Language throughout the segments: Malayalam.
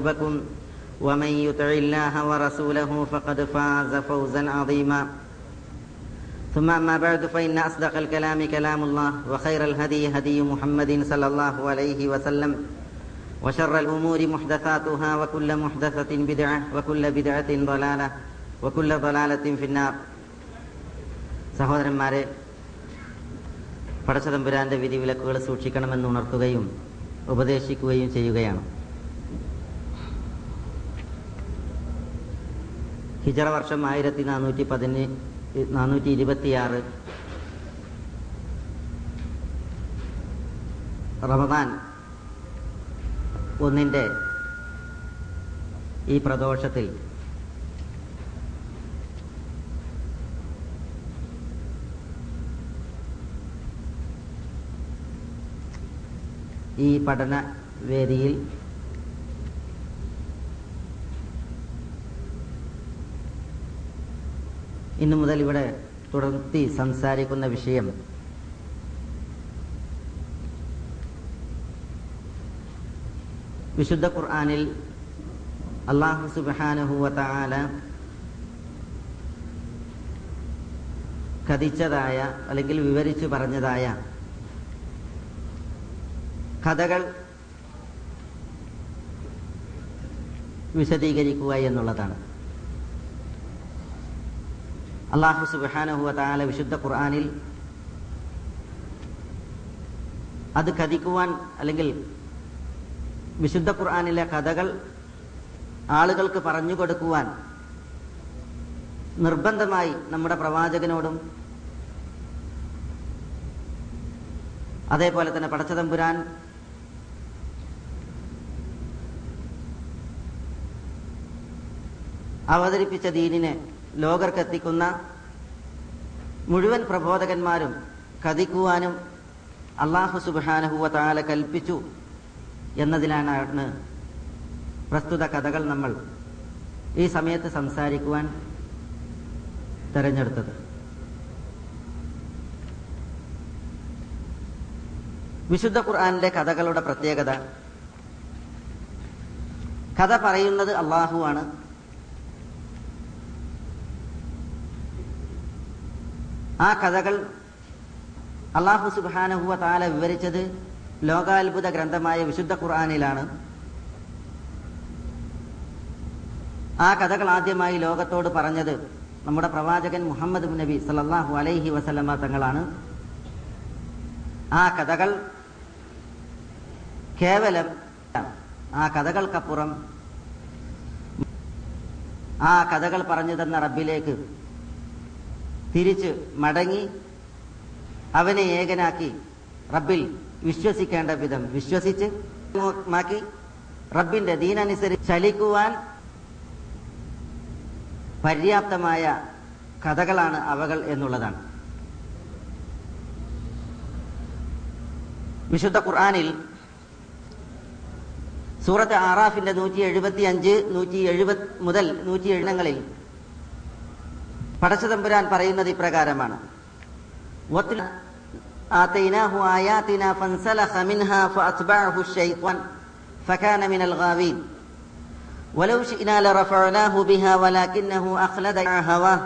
بكم ومن يطع الله ورسوله فقد فاز فوزا عظيما ثم أما بعد فإن أصدق الكلام كلام الله وخير الهدي هدي محمد صلى الله عليه وسلم وشر الأمور محدثاتها وكل محدثة بدعة وكل بدعة ضلالة وكل ضلالة في النار സഹോദരന്മാരെ പടച്ചതമ്പുരാന്റെ വിധിവിലക്കുകൾ സൂക്ഷിക്കണമെന്ന് ഉണർത്തുകയും ഉപദേശിക്കുകയും ചെയ്യുകയാണ് ഹിജറ വർഷം ആയിരത്തി നാനൂറ്റി പതിന് നാനൂറ്റി ഇരുപത്തിയാറ്. റമദാൻ ഒന്നിന്റെ ഈ പ്രദോഷത്തിൽ ഈ പഠന വേദിയിൽ ഇന്നു മുതൽ ഇവിടെ തുടർത്തി സംസാരിക്കുന്ന വിഷയം വിശുദ്ധ ഖുർആാനിൽ അള്ളാഹു സുബാനുഹുവല കഥിച്ചതായ അല്ലെങ്കിൽ വിവരിച്ചു പറഞ്ഞതായ കഥകൾ വിശദീകരിക്കുക എന്നുള്ളതാണ്. അള്ളാഹു സുബാനഹുവ താല വിശുദ്ധ ഖുർആാനിൽ അത് കഥിക്കുവാൻ അല്ലെങ്കിൽ വിശുദ്ധ ഖുർആാനിലെ കഥകൾ ആളുകൾക്ക് പറഞ്ഞു കൊടുക്കുവാൻ നിർബന്ധമായി നമ്മുടെ പ്രവാചകനോടും അതേപോലെ തന്നെ പടച്ചതമ്പുരാൻ അവതരിപ്പിച്ച ദീനിനെ ലോകർക്കെത്തിക്കുന്ന മുഴുവൻ പ്രബോധകന്മാരും കഥിക്കുവാനും അള്ളാഹു സുബാനഹുവ താല കൽപ്പിച്ചു എന്നതിലാണ് പ്രസ്തുത കഥകൾ നമ്മൾ ഈ സമയത്ത് സംസാരിക്കുവാൻ തെരഞ്ഞെടുത്തത്. വിശുദ്ധ ഖുർആാനിലെ കഥകളുടെ പ്രത്യേകത. കഥ പറയുന്നത് അള്ളാഹുവാണ് ആ കഥകൾ അള്ളാഹു സുബാനഹുവ താല വിവരിച്ചത് ലോകാത്ഭുത ഗ്രന്ഥമായ വിശുദ്ധ ഖുർആാനിലാണ്. ആ കഥകൾ ആദ്യമായി ലോകത്തോട് പറഞ്ഞത് നമ്മുടെ പ്രവാചകൻ മുഹമ്മദ് നബി സല്ലാഹു അലൈഹി വസല്ലമ തങ്ങളാണ്. ആ കഥകൾ കേവലം ആ കഥകൾക്കപ്പുറം ആ കഥകൾ പറഞ്ഞു തന്ന റബ്ബിലേക്ക് തിരിച്ച് മടങ്ങി അവനെ ഏകനാക്കി റബ്ബിൽ വിശ്വസിക്കേണ്ട വിധം വിശ്വസിച്ച് മാക്കി റബ്ബിന്റെ ദീനനുസരിച്ച് ചലിക്കുവാൻ പര്യാപ്തമായ കഥകളാണ് അവകൾ എന്നുള്ളതാണ്. വിശുദ്ധ ഖുർആാനിൽ സൂറത്ത് ആറാഫിന്റെ നൂറ്റി എഴുപത്തി അഞ്ച് നൂറ്റി എഴുപത് മുതൽ നൂറ്റി എഴുന്നങ്ങളിൽ പടച്ചതമ്പുരാൻ പറയുന്നത് ഇപ്രകാരമാണ് آتيناه آياتنا فانسلخ منها فأتبعه الشيطان فكان من الغاوين ولو شئنا لرفعناه بها ولكنه أخلد هواه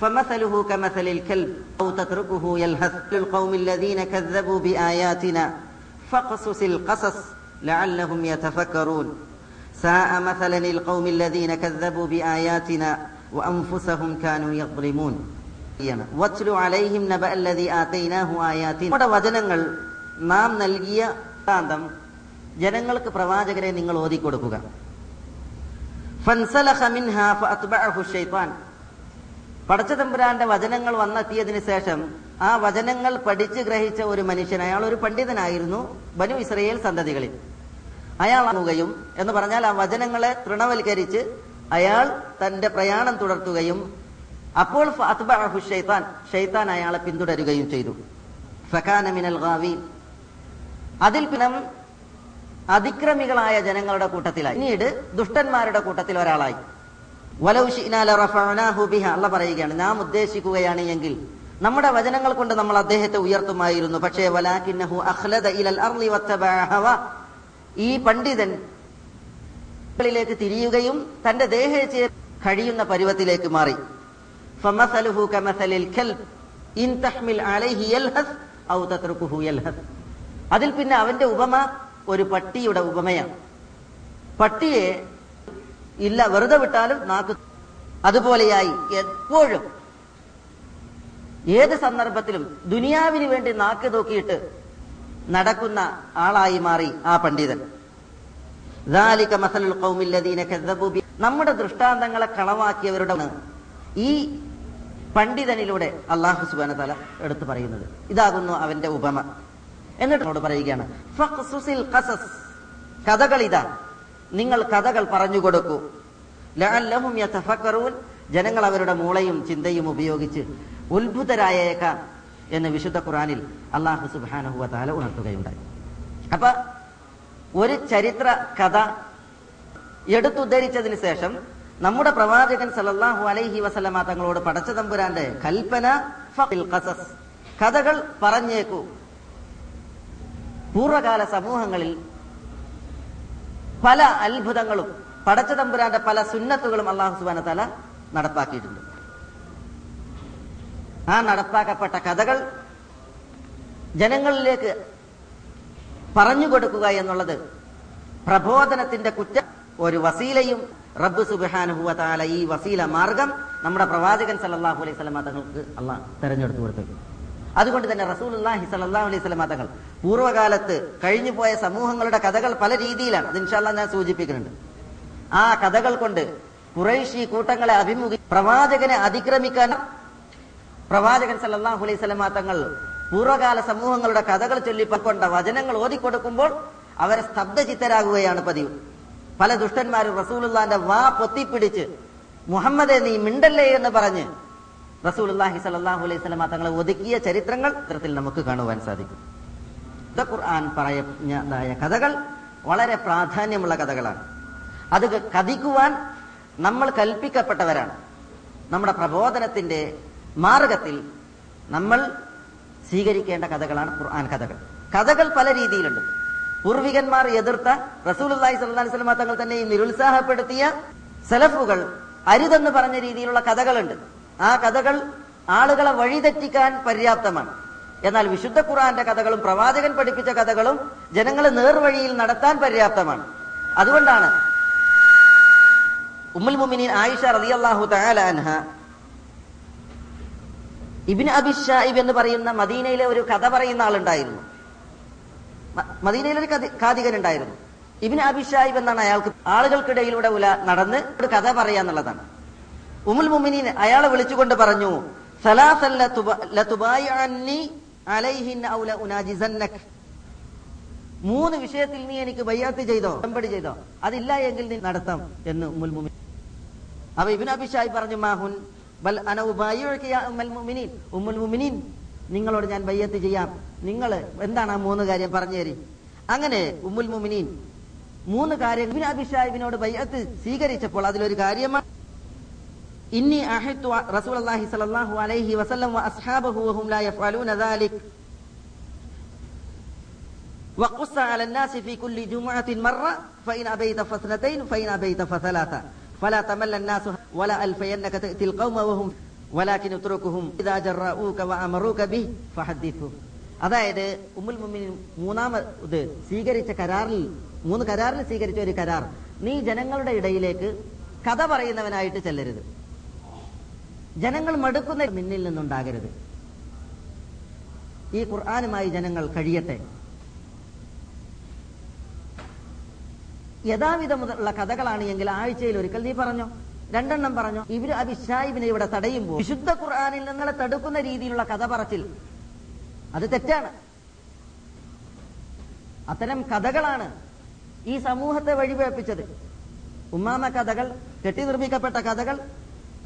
فمثله كمثل الكلب أو تتركه يلهث للقوم الذين كذبوا بآياتنا فاقصص القصص لعلهم يتفكرون ساء مثلا القوم الذين كذبوا بآياتنا وأنفسهم كانوا يظلمون നമ്മുടെ വചനങ്ങൾ നാം നൽകിയ താന്തം ജനങ്ങൾക്ക് പ്രവാചകരെ നിങ്ങൾ ഓതിക്കൊടുക്കുക പടച്ചതമ്പുരാന്റെ വചനങ്ങൾ വന്നെത്തിയതിനു ശേഷം ആ വചനങ്ങൾ പഠിച്ചു ഗ്രഹിച്ച ഒരു മനുഷ്യൻ അയാൾ ഒരു പണ്ഡിതനായിരുന്നു ബനു ഇസ്രയേൽ സന്തതികളിൽ അയാൾ ആകുകയും എന്ന് പറഞ്ഞാൽ ആ വചനങ്ങളെ തൃണവൽക്കരിച്ച് അയാൾ തന്റെ പ്രയാണം തുടർത്തുകയും അപ്പോൾ ഷെയ്ത്താൻ അയാളെ പിന്തുടരുകയും ചെയ്തു. മിനൽ അതിൽ പിന്നം അതിക്രമികളായ ജനങ്ങളുടെ കൂട്ടത്തിലായി. പിന്നീട് ദുഷ്ടന്മാരുടെ കൂട്ടത്തിൽ ഒരാളായി. അല്ല പറയുകയാണ് നാം ഉദ്ദേശിക്കുകയാണ് എങ്കിൽ നമ്മുടെ വചനങ്ങൾ കൊണ്ട് നമ്മൾ അദ്ദേഹത്തെ ഉയർത്തുമായിരുന്നു. പക്ഷേ ഈ പണ്ഡിതൻ ിലേക്ക് തിരിയുകയും തന്റെ ദേഹേച്ഛയെ കഴിയുന്ന പരുവത്തിലേക്ക് മാറി. അതിൽ പിന്നെ അവന്റെ ഉപമ ഒരു പട്ടിയുടെ ഉപമയാണ്. പട്ടിയെ ഇല്ല വെറുതെ വിട്ടാലും നാക്ക് അതുപോലെയായി എപ്പോഴും. ഏത് സന്ദർഭത്തിലും ദുനിയാവിന് വേണ്ടി നാക്ക് നോക്കിയിട്ട് നടക്കുന്ന ആളായി മാറി ആ പണ്ഡിതൻ. നമ്മുടെ ദൃഷ്ടാന്തങ്ങളെ കളവാക്കിയവരുടെ ഈ പണ്ഡിതനിലൂടെ അള്ളാഹു സുബാന തല എടുത്തു പറയുന്നത്. ഇതാകുന്നു അവന്റെ ഉപമ. എന്നിട്ട് പറയുകയാണ്. കഥകൾ ഇതാ. നിങ്ങൾ കഥകൾ പറഞ്ഞു കൊടുക്കൂ. ജനങ്ങൾ അവരുടെ മൂളയും ചിന്തയും ഉപയോഗിച്ച് ഉത്ഭുതരായേക്കാം എന്ന് വിശുദ്ധ ഖുറാനിൽ അള്ളാഹു സുബ്ഹാനഹു താല ഉണർത്തുകയുണ്ടായി. അപ്പൊ ഒരു ചരിത്ര കഥ എടുത്തുദ്ധരിച്ചതിന് ശേഷം നമ്മുടെ പ്രവാചകൻ സലല്ലാഹു അലൈഹി വസല്ലമ തങ്ങളോട് പടച്ച തമ്പുരാന്റെ കൽപ്പന കസസ് കഥകൾ പറഞ്ഞേക്കൂ. പൂർവകാല സമൂഹങ്ങളിൽ പല അത്ഭുതങ്ങളും പടച്ച തമ്പുരാന്റെ പല സുന്നത്തുകളും അള്ളാഹു സുബാന തല നടപ്പാക്കിയിട്ടുണ്ട്. ആ നടപ്പാക്കപ്പെട്ട കഥകൾ ജനങ്ങളിലേക്ക് പറഞ്ഞു കൊടുക്കുക എന്നുള്ളത് പ്രബോധനത്തിന്റെ കുറ്റ ഒരു വസീലയും റബ്ബ് സുബാനുഹുവ താല ഈ വസീല മാർഗം നമ്മുടെ പ്രവാചകൻ സല്ലല്ലാഹു അലൈഹി സ്വലമ തങ്ങൾക്ക് അള്ളാഹ് തെരഞ്ഞെടുത്തു കൊടുത്തു അതുകൊണ്ട് തന്നെ റസൂലുള്ളാഹി സല്ലല്ലാഹു അലൈഹി സ്വലമ തങ്ങൾ പൂർവകാലത്ത് കഴിഞ്ഞു പോയ സമൂഹങ്ങളുടെ കഥകൾ പല രീതിയിലാണ്. അത് ഇൻഷാല്ല ഞാൻ സൂചിപ്പിക്കുന്നുണ്ട്. ആ കഥകൾ കൊണ്ട് കുറേശി കൂട്ടങ്ങളെ അഭിമുഖി പ്രവാചകനെ അതിക്രമിക്കാൻ പ്രവാചകൻ സല്ലല്ലാഹു അലൈഹി സ്വലമ തങ്ങൾ പൂർവകാല സമൂഹങ്ങളുടെ കഥകൾ ചൊല്ലിക്കൊണ്ട വചനങ്ങൾ ഓതിക്കൊടുക്കുമ്പോൾ അവരെ സ്തബ്ധചിത്തരാകുകയാണ് പതിവ്. പല ദുഷ്ടന്മാരും റസൂലുള്ളാന്റെ വാ പൊത്തിപ്പിടിച്ച് മുഹമ്മദെ നീ മിണ്ടല്ലേ? എന്ന് പറഞ്ഞ് റസൂലുള്ളാഹി സല്ലല്ലാഹു അലൈഹി സ്വലമ തങ്ങളെ ഒതുക്കിയ ചരിത്രങ്ങൾ ഇത്തരത്തിൽ നമുക്ക് കാണുവാൻ സാധിക്കും. ഇത് ഖുർആൻ പറഞ്ഞതായ കഥകൾ വളരെ പ്രാധാന്യമുള്ള കഥകളാണ്. അത് കഥിക്കുവാൻ നമ്മൾ കൽപ്പിക്കപ്പെട്ടവരാണ്. നമ്മുടെ പ്രബോധനത്തിന്റെ മാർഗത്തിൽ നമ്മൾ സ്വീകരിക്കേണ്ട കഥകളാണ് ഖുർആൻ കഥകൾ. കഥകൾ പല രീതിയിലുണ്ട്. പൂർവികന്മാർ എതിർത്ത അലൈഹി വസല്ലം തങ്ങൾ തന്നെ നിരുത്സാഹപ്പെടുത്തിയ സലഫുകൾ അരുതെന്ന് പറഞ്ഞ രീതിയിലുള്ള കഥകളുണ്ട്. ആ കഥകൾ ആളുകളെ വഴിതെറ്റിക്കാൻ പര്യാപ്തമാണ്. എന്നാൽ വിശുദ്ധ ഖുർആന്റെ കഥകളും പ്രവാചകൻ പഠിപ്പിച്ച കഥകളും ജനങ്ങളെ നേർവഴിയിൽ നടത്താൻ പര്യാപ്തമാണ്. അതുകൊണ്ടാണ് ഉമ്മുൽ മുഅ്മിനീൻ ആയിഷ റളിയല്ലാഹു തആല അൻഹ ഇബിന് അബിഷായിബ് എന്ന് പറയുന്ന മദീനയിലെ ഒരു കഥ പറയുന്ന ആളുണ്ടായിരുന്നു. മദീനയിലെ ഒരു കാതികൻ ഉണ്ടായിരുന്നു ഇബിൻ അബിഷായിബ് എന്നാണ് അയാൾക്ക് ആളുകൾക്കിടയിലൂടെ ഉല നടന്ന് ഒരു കഥ പറയാന്നുള്ളതാണ് ഉമുൽ മുമിനീൻ അയാളെ വിളിച്ചുകൊണ്ട് പറഞ്ഞു. മൂന്ന് വിഷയത്തിൽ നീ എനിക്ക് ബയ്യാത്ത് ചെയ്തോ ഉടമ്പടി ചെയ്തോ? അതില്ല എങ്കിൽ നീ നടത്താം എന്ന് ഉമുൽ മുമിനി അപ്പൊ ഇബിൻ അബിഷായി പറഞ്ഞു മാഹുൻ ബൽ അന ഉബായിഉക യാ ഉമ്മുൽ മുഅ്മിനീൻ ഉമ്മുൽ മുഅ്മിനീൻ നിങ്ങളോട് ഞാൻ ബയ്യത്ത് ചെയ്യാം നിങ്ങൾ എന്താണ് ആ മൂന്ന് കാര്യം പറഞ്ഞു തരി അങ്ങനെ ഉമ്മുൽ മുഅ്മിനീൻ മൂന്ന് കാര്യം ഇബിൻ അബിഷായിബിനോട് ബയ്യത്ത് സ്വീകരിച്ചപ്പോൾ അതിലൊരു കാര്യമാണ് ഇന്നി അഹത്തു റസൂലുള്ളാഹി സ്വല്ലല്ലാഹു അലൈഹി വസല്ലം വഅസ്ഹാബഹു വഹും ലാ യഫ്അലൂന ذلك وقص على الناس في كل جمعة مرة فإن أبيت فاثنتين فإن أبيت فثلاثة فلا تمل الناس ولا ألفينك تأتي القوم وهم ولكن اتركهم إذا جرؤوك وأمروك به فحدثهم അതായത് ഉമ്മുൽ മുമിനിൻ മൂന്നാമത് സ്വീകരിച്ച കരാറിൽ മൂന്ന് കരാറിൽ സ്വീകരിച്ച ഒരു കരാർ നീ ജനങ്ങളുടെ ഇടയിലേക്ക് കഥ പറയുന്നവനായിട്ട് ചെല്ലരുത് ജനങ്ങൾ മടുക്കുന്ന നിന്നിൽ നിന്നുണ്ടാകരുത് ഈ ഖുർആാനുമായി ജനങ്ങൾ കഴിയട്ടെ യഥാവിധമുള്ള കഥകളാണ് എങ്കിൽ ആഴ്ചയിൽ ഒരിക്കൽ നീ പറഞ്ഞോ രണ്ടെണ്ണം പറഞ്ഞു. ഇവർ അഭിഷായിബിനെ ഇവിടെ തടയുമ്പോൾ വിശുദ്ധ ഖുർആാനിൽ നിങ്ങളെ തടുക്കുന്ന രീതിയിലുള്ള കഥ പറച്ചിൽ. അത് തെറ്റാണ്. അത്തരം കഥകളാണ് ഈ സമൂഹത്തെ വഴിപേപ്പിച്ചത്. ഉമ്മാമ കഥകൾ കെട്ടി നിർമ്മിക്കപ്പെട്ട കഥകൾ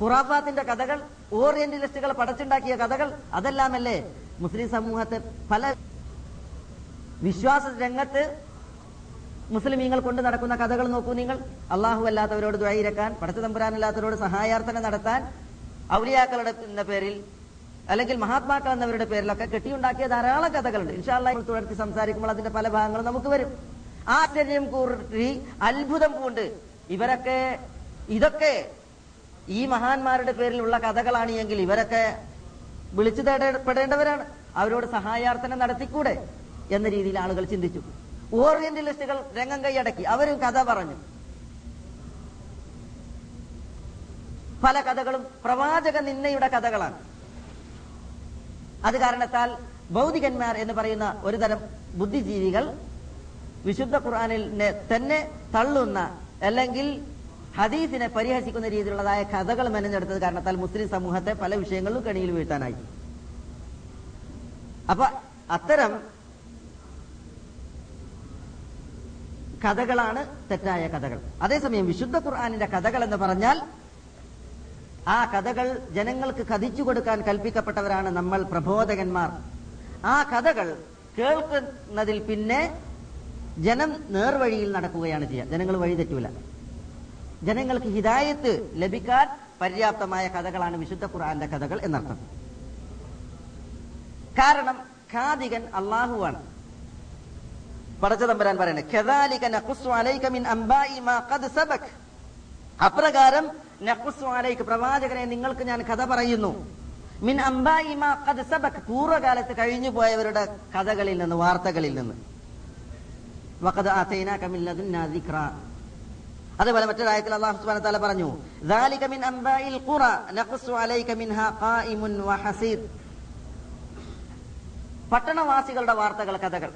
ഖുറാഫാത്തിന്റെ കഥകൾ ഓറിയന്റലിസ്റ്റുകൾ പടച്ചുണ്ടാക്കിയ കഥകൾ അതെല്ലാമല്ലേ മുസ്ലിം സമൂഹത്തെ പല വിശ്വാസ രംഗത്ത് മുസ്ലിമീങ്ങൾ കൊണ്ട് നടക്കുന്ന കഥകൾ നോക്കൂ നിങ്ങൾ. അള്ളാഹു അല്ലാത്തവരോട് ദ്വൈരക്കാൻ പടച്ച തമ്പുരാനല്ലാത്തവരോട് സഹായാർത്ഥന നടത്താൻ ഔലിയാക്കളുടെ പേരിൽ അല്ലെങ്കിൽ മഹാത്മാക്കൾ എന്നവരുടെ പേരിലൊക്കെ കെട്ടിയുണ്ടാക്കിയ ധാരാളം കഥകളുണ്ട്. ഇൻഷാല്ലാ തുടർത്തി സംസാരിക്കുമ്പോൾ അതിന്റെ പല ഭാഗങ്ങളും നമുക്ക് വരും. ആശ്ചര്യം കൂറി അത്ഭുതം പൂണ്ട്. ഇവരൊക്കെ ഇതൊക്കെ ഈ മഹാന്മാരുടെ പേരിലുള്ള കഥകളാണ് എങ്കിൽ ഇവരൊക്കെ വിളിച്ചു തേടപ്പെടേണ്ടവരാണ് അവരോട് സഹായാർത്ഥന നടത്തിക്കൂടെ എന്ന രീതിയിൽ ആളുകൾ ചിന്തിച്ചു. ഓറിയന്റലിസ്റ്റുകൾ രംഗം കൈയടക്കി. അവരും കഥ പറഞ്ഞു. പല കഥകളും പ്രവാചക നിന്നയുടെ കഥകളാണ്. അത് കാരണത്താൽ ഭൗതികന്മാർ എന്ന് പറയുന്ന ഒരു തരം ബുദ്ധിജീവികൾ വിശുദ്ധ ഖുർആാനിൽ തന്നെ തള്ളുന്ന അല്ലെങ്കിൽ ഹദീസിനെ പരിഹസിക്കുന്ന രീതിയിലുള്ളതായ കഥകൾ മെനഞ്ഞെടുത്തത് കാരണത്താൽ മുസ്ലിം സമൂഹത്തെ പല വിഷയങ്ങളിലും കണിയിൽ വീഴ്ത്താനായി. അപ്പൊ അത്തരം കഥകളാണ് തെറ്റായ കഥകൾ. അതേസമയം വിശുദ്ധ ഖുർആാനിന്റെ കഥകൾ എന്ന് പറഞ്ഞാൽ ആ കഥകൾ ജനങ്ങൾക്ക് കഥിച്ചു കൊടുക്കാൻ കൽപ്പിക്കപ്പെട്ടവരാണ് നമ്മൾ പ്രബോധകന്മാർ. ആ കഥകൾ കേൾക്കുന്നതിൽ പിന്നെ ജനം നേർവഴിയിൽ നടക്കുകയാണ് ചെയ്യുക. ജനങ്ങൾ വഴി തെറ്റൂല. ജനങ്ങൾക്ക് ഹിതായത്ത് ലഭിക്കാൻ പര്യാപ്തമായ കഥകളാണ് വിശുദ്ധ ഖുർആന്റെ കഥകൾ എന്നർത്ഥം. കാരണം ഖാദികൻ അള്ളാഹുവാണ് പടച്ചതമ്പരാൻ പറയുന്നത്. അപ്രകാരം പ്രവാചകനെ നിങ്ങൾക്ക് ഞാൻ കഥ പറയുന്നു മിൻ സബക് പൂർവകാലത്ത് കഴിഞ്ഞു പോയവരുടെ കഥകളിൽ നിന്ന് വാർത്തകളിൽ നിന്ന് അതേപോലെ മറ്റൊരായത്തിൽ അള്ളാഹു സുബ്ഹാനഹു വതആല പറഞ്ഞു "ദാലിക മിൻ അംബാഇൽ ഖുറ നഖുസ്സു അലൈക മിൻഹാ ഖായിമുൻ വഹസീദ്." പട്ടണവാസികളുടെ വാർത്തകൾ കഥകൾ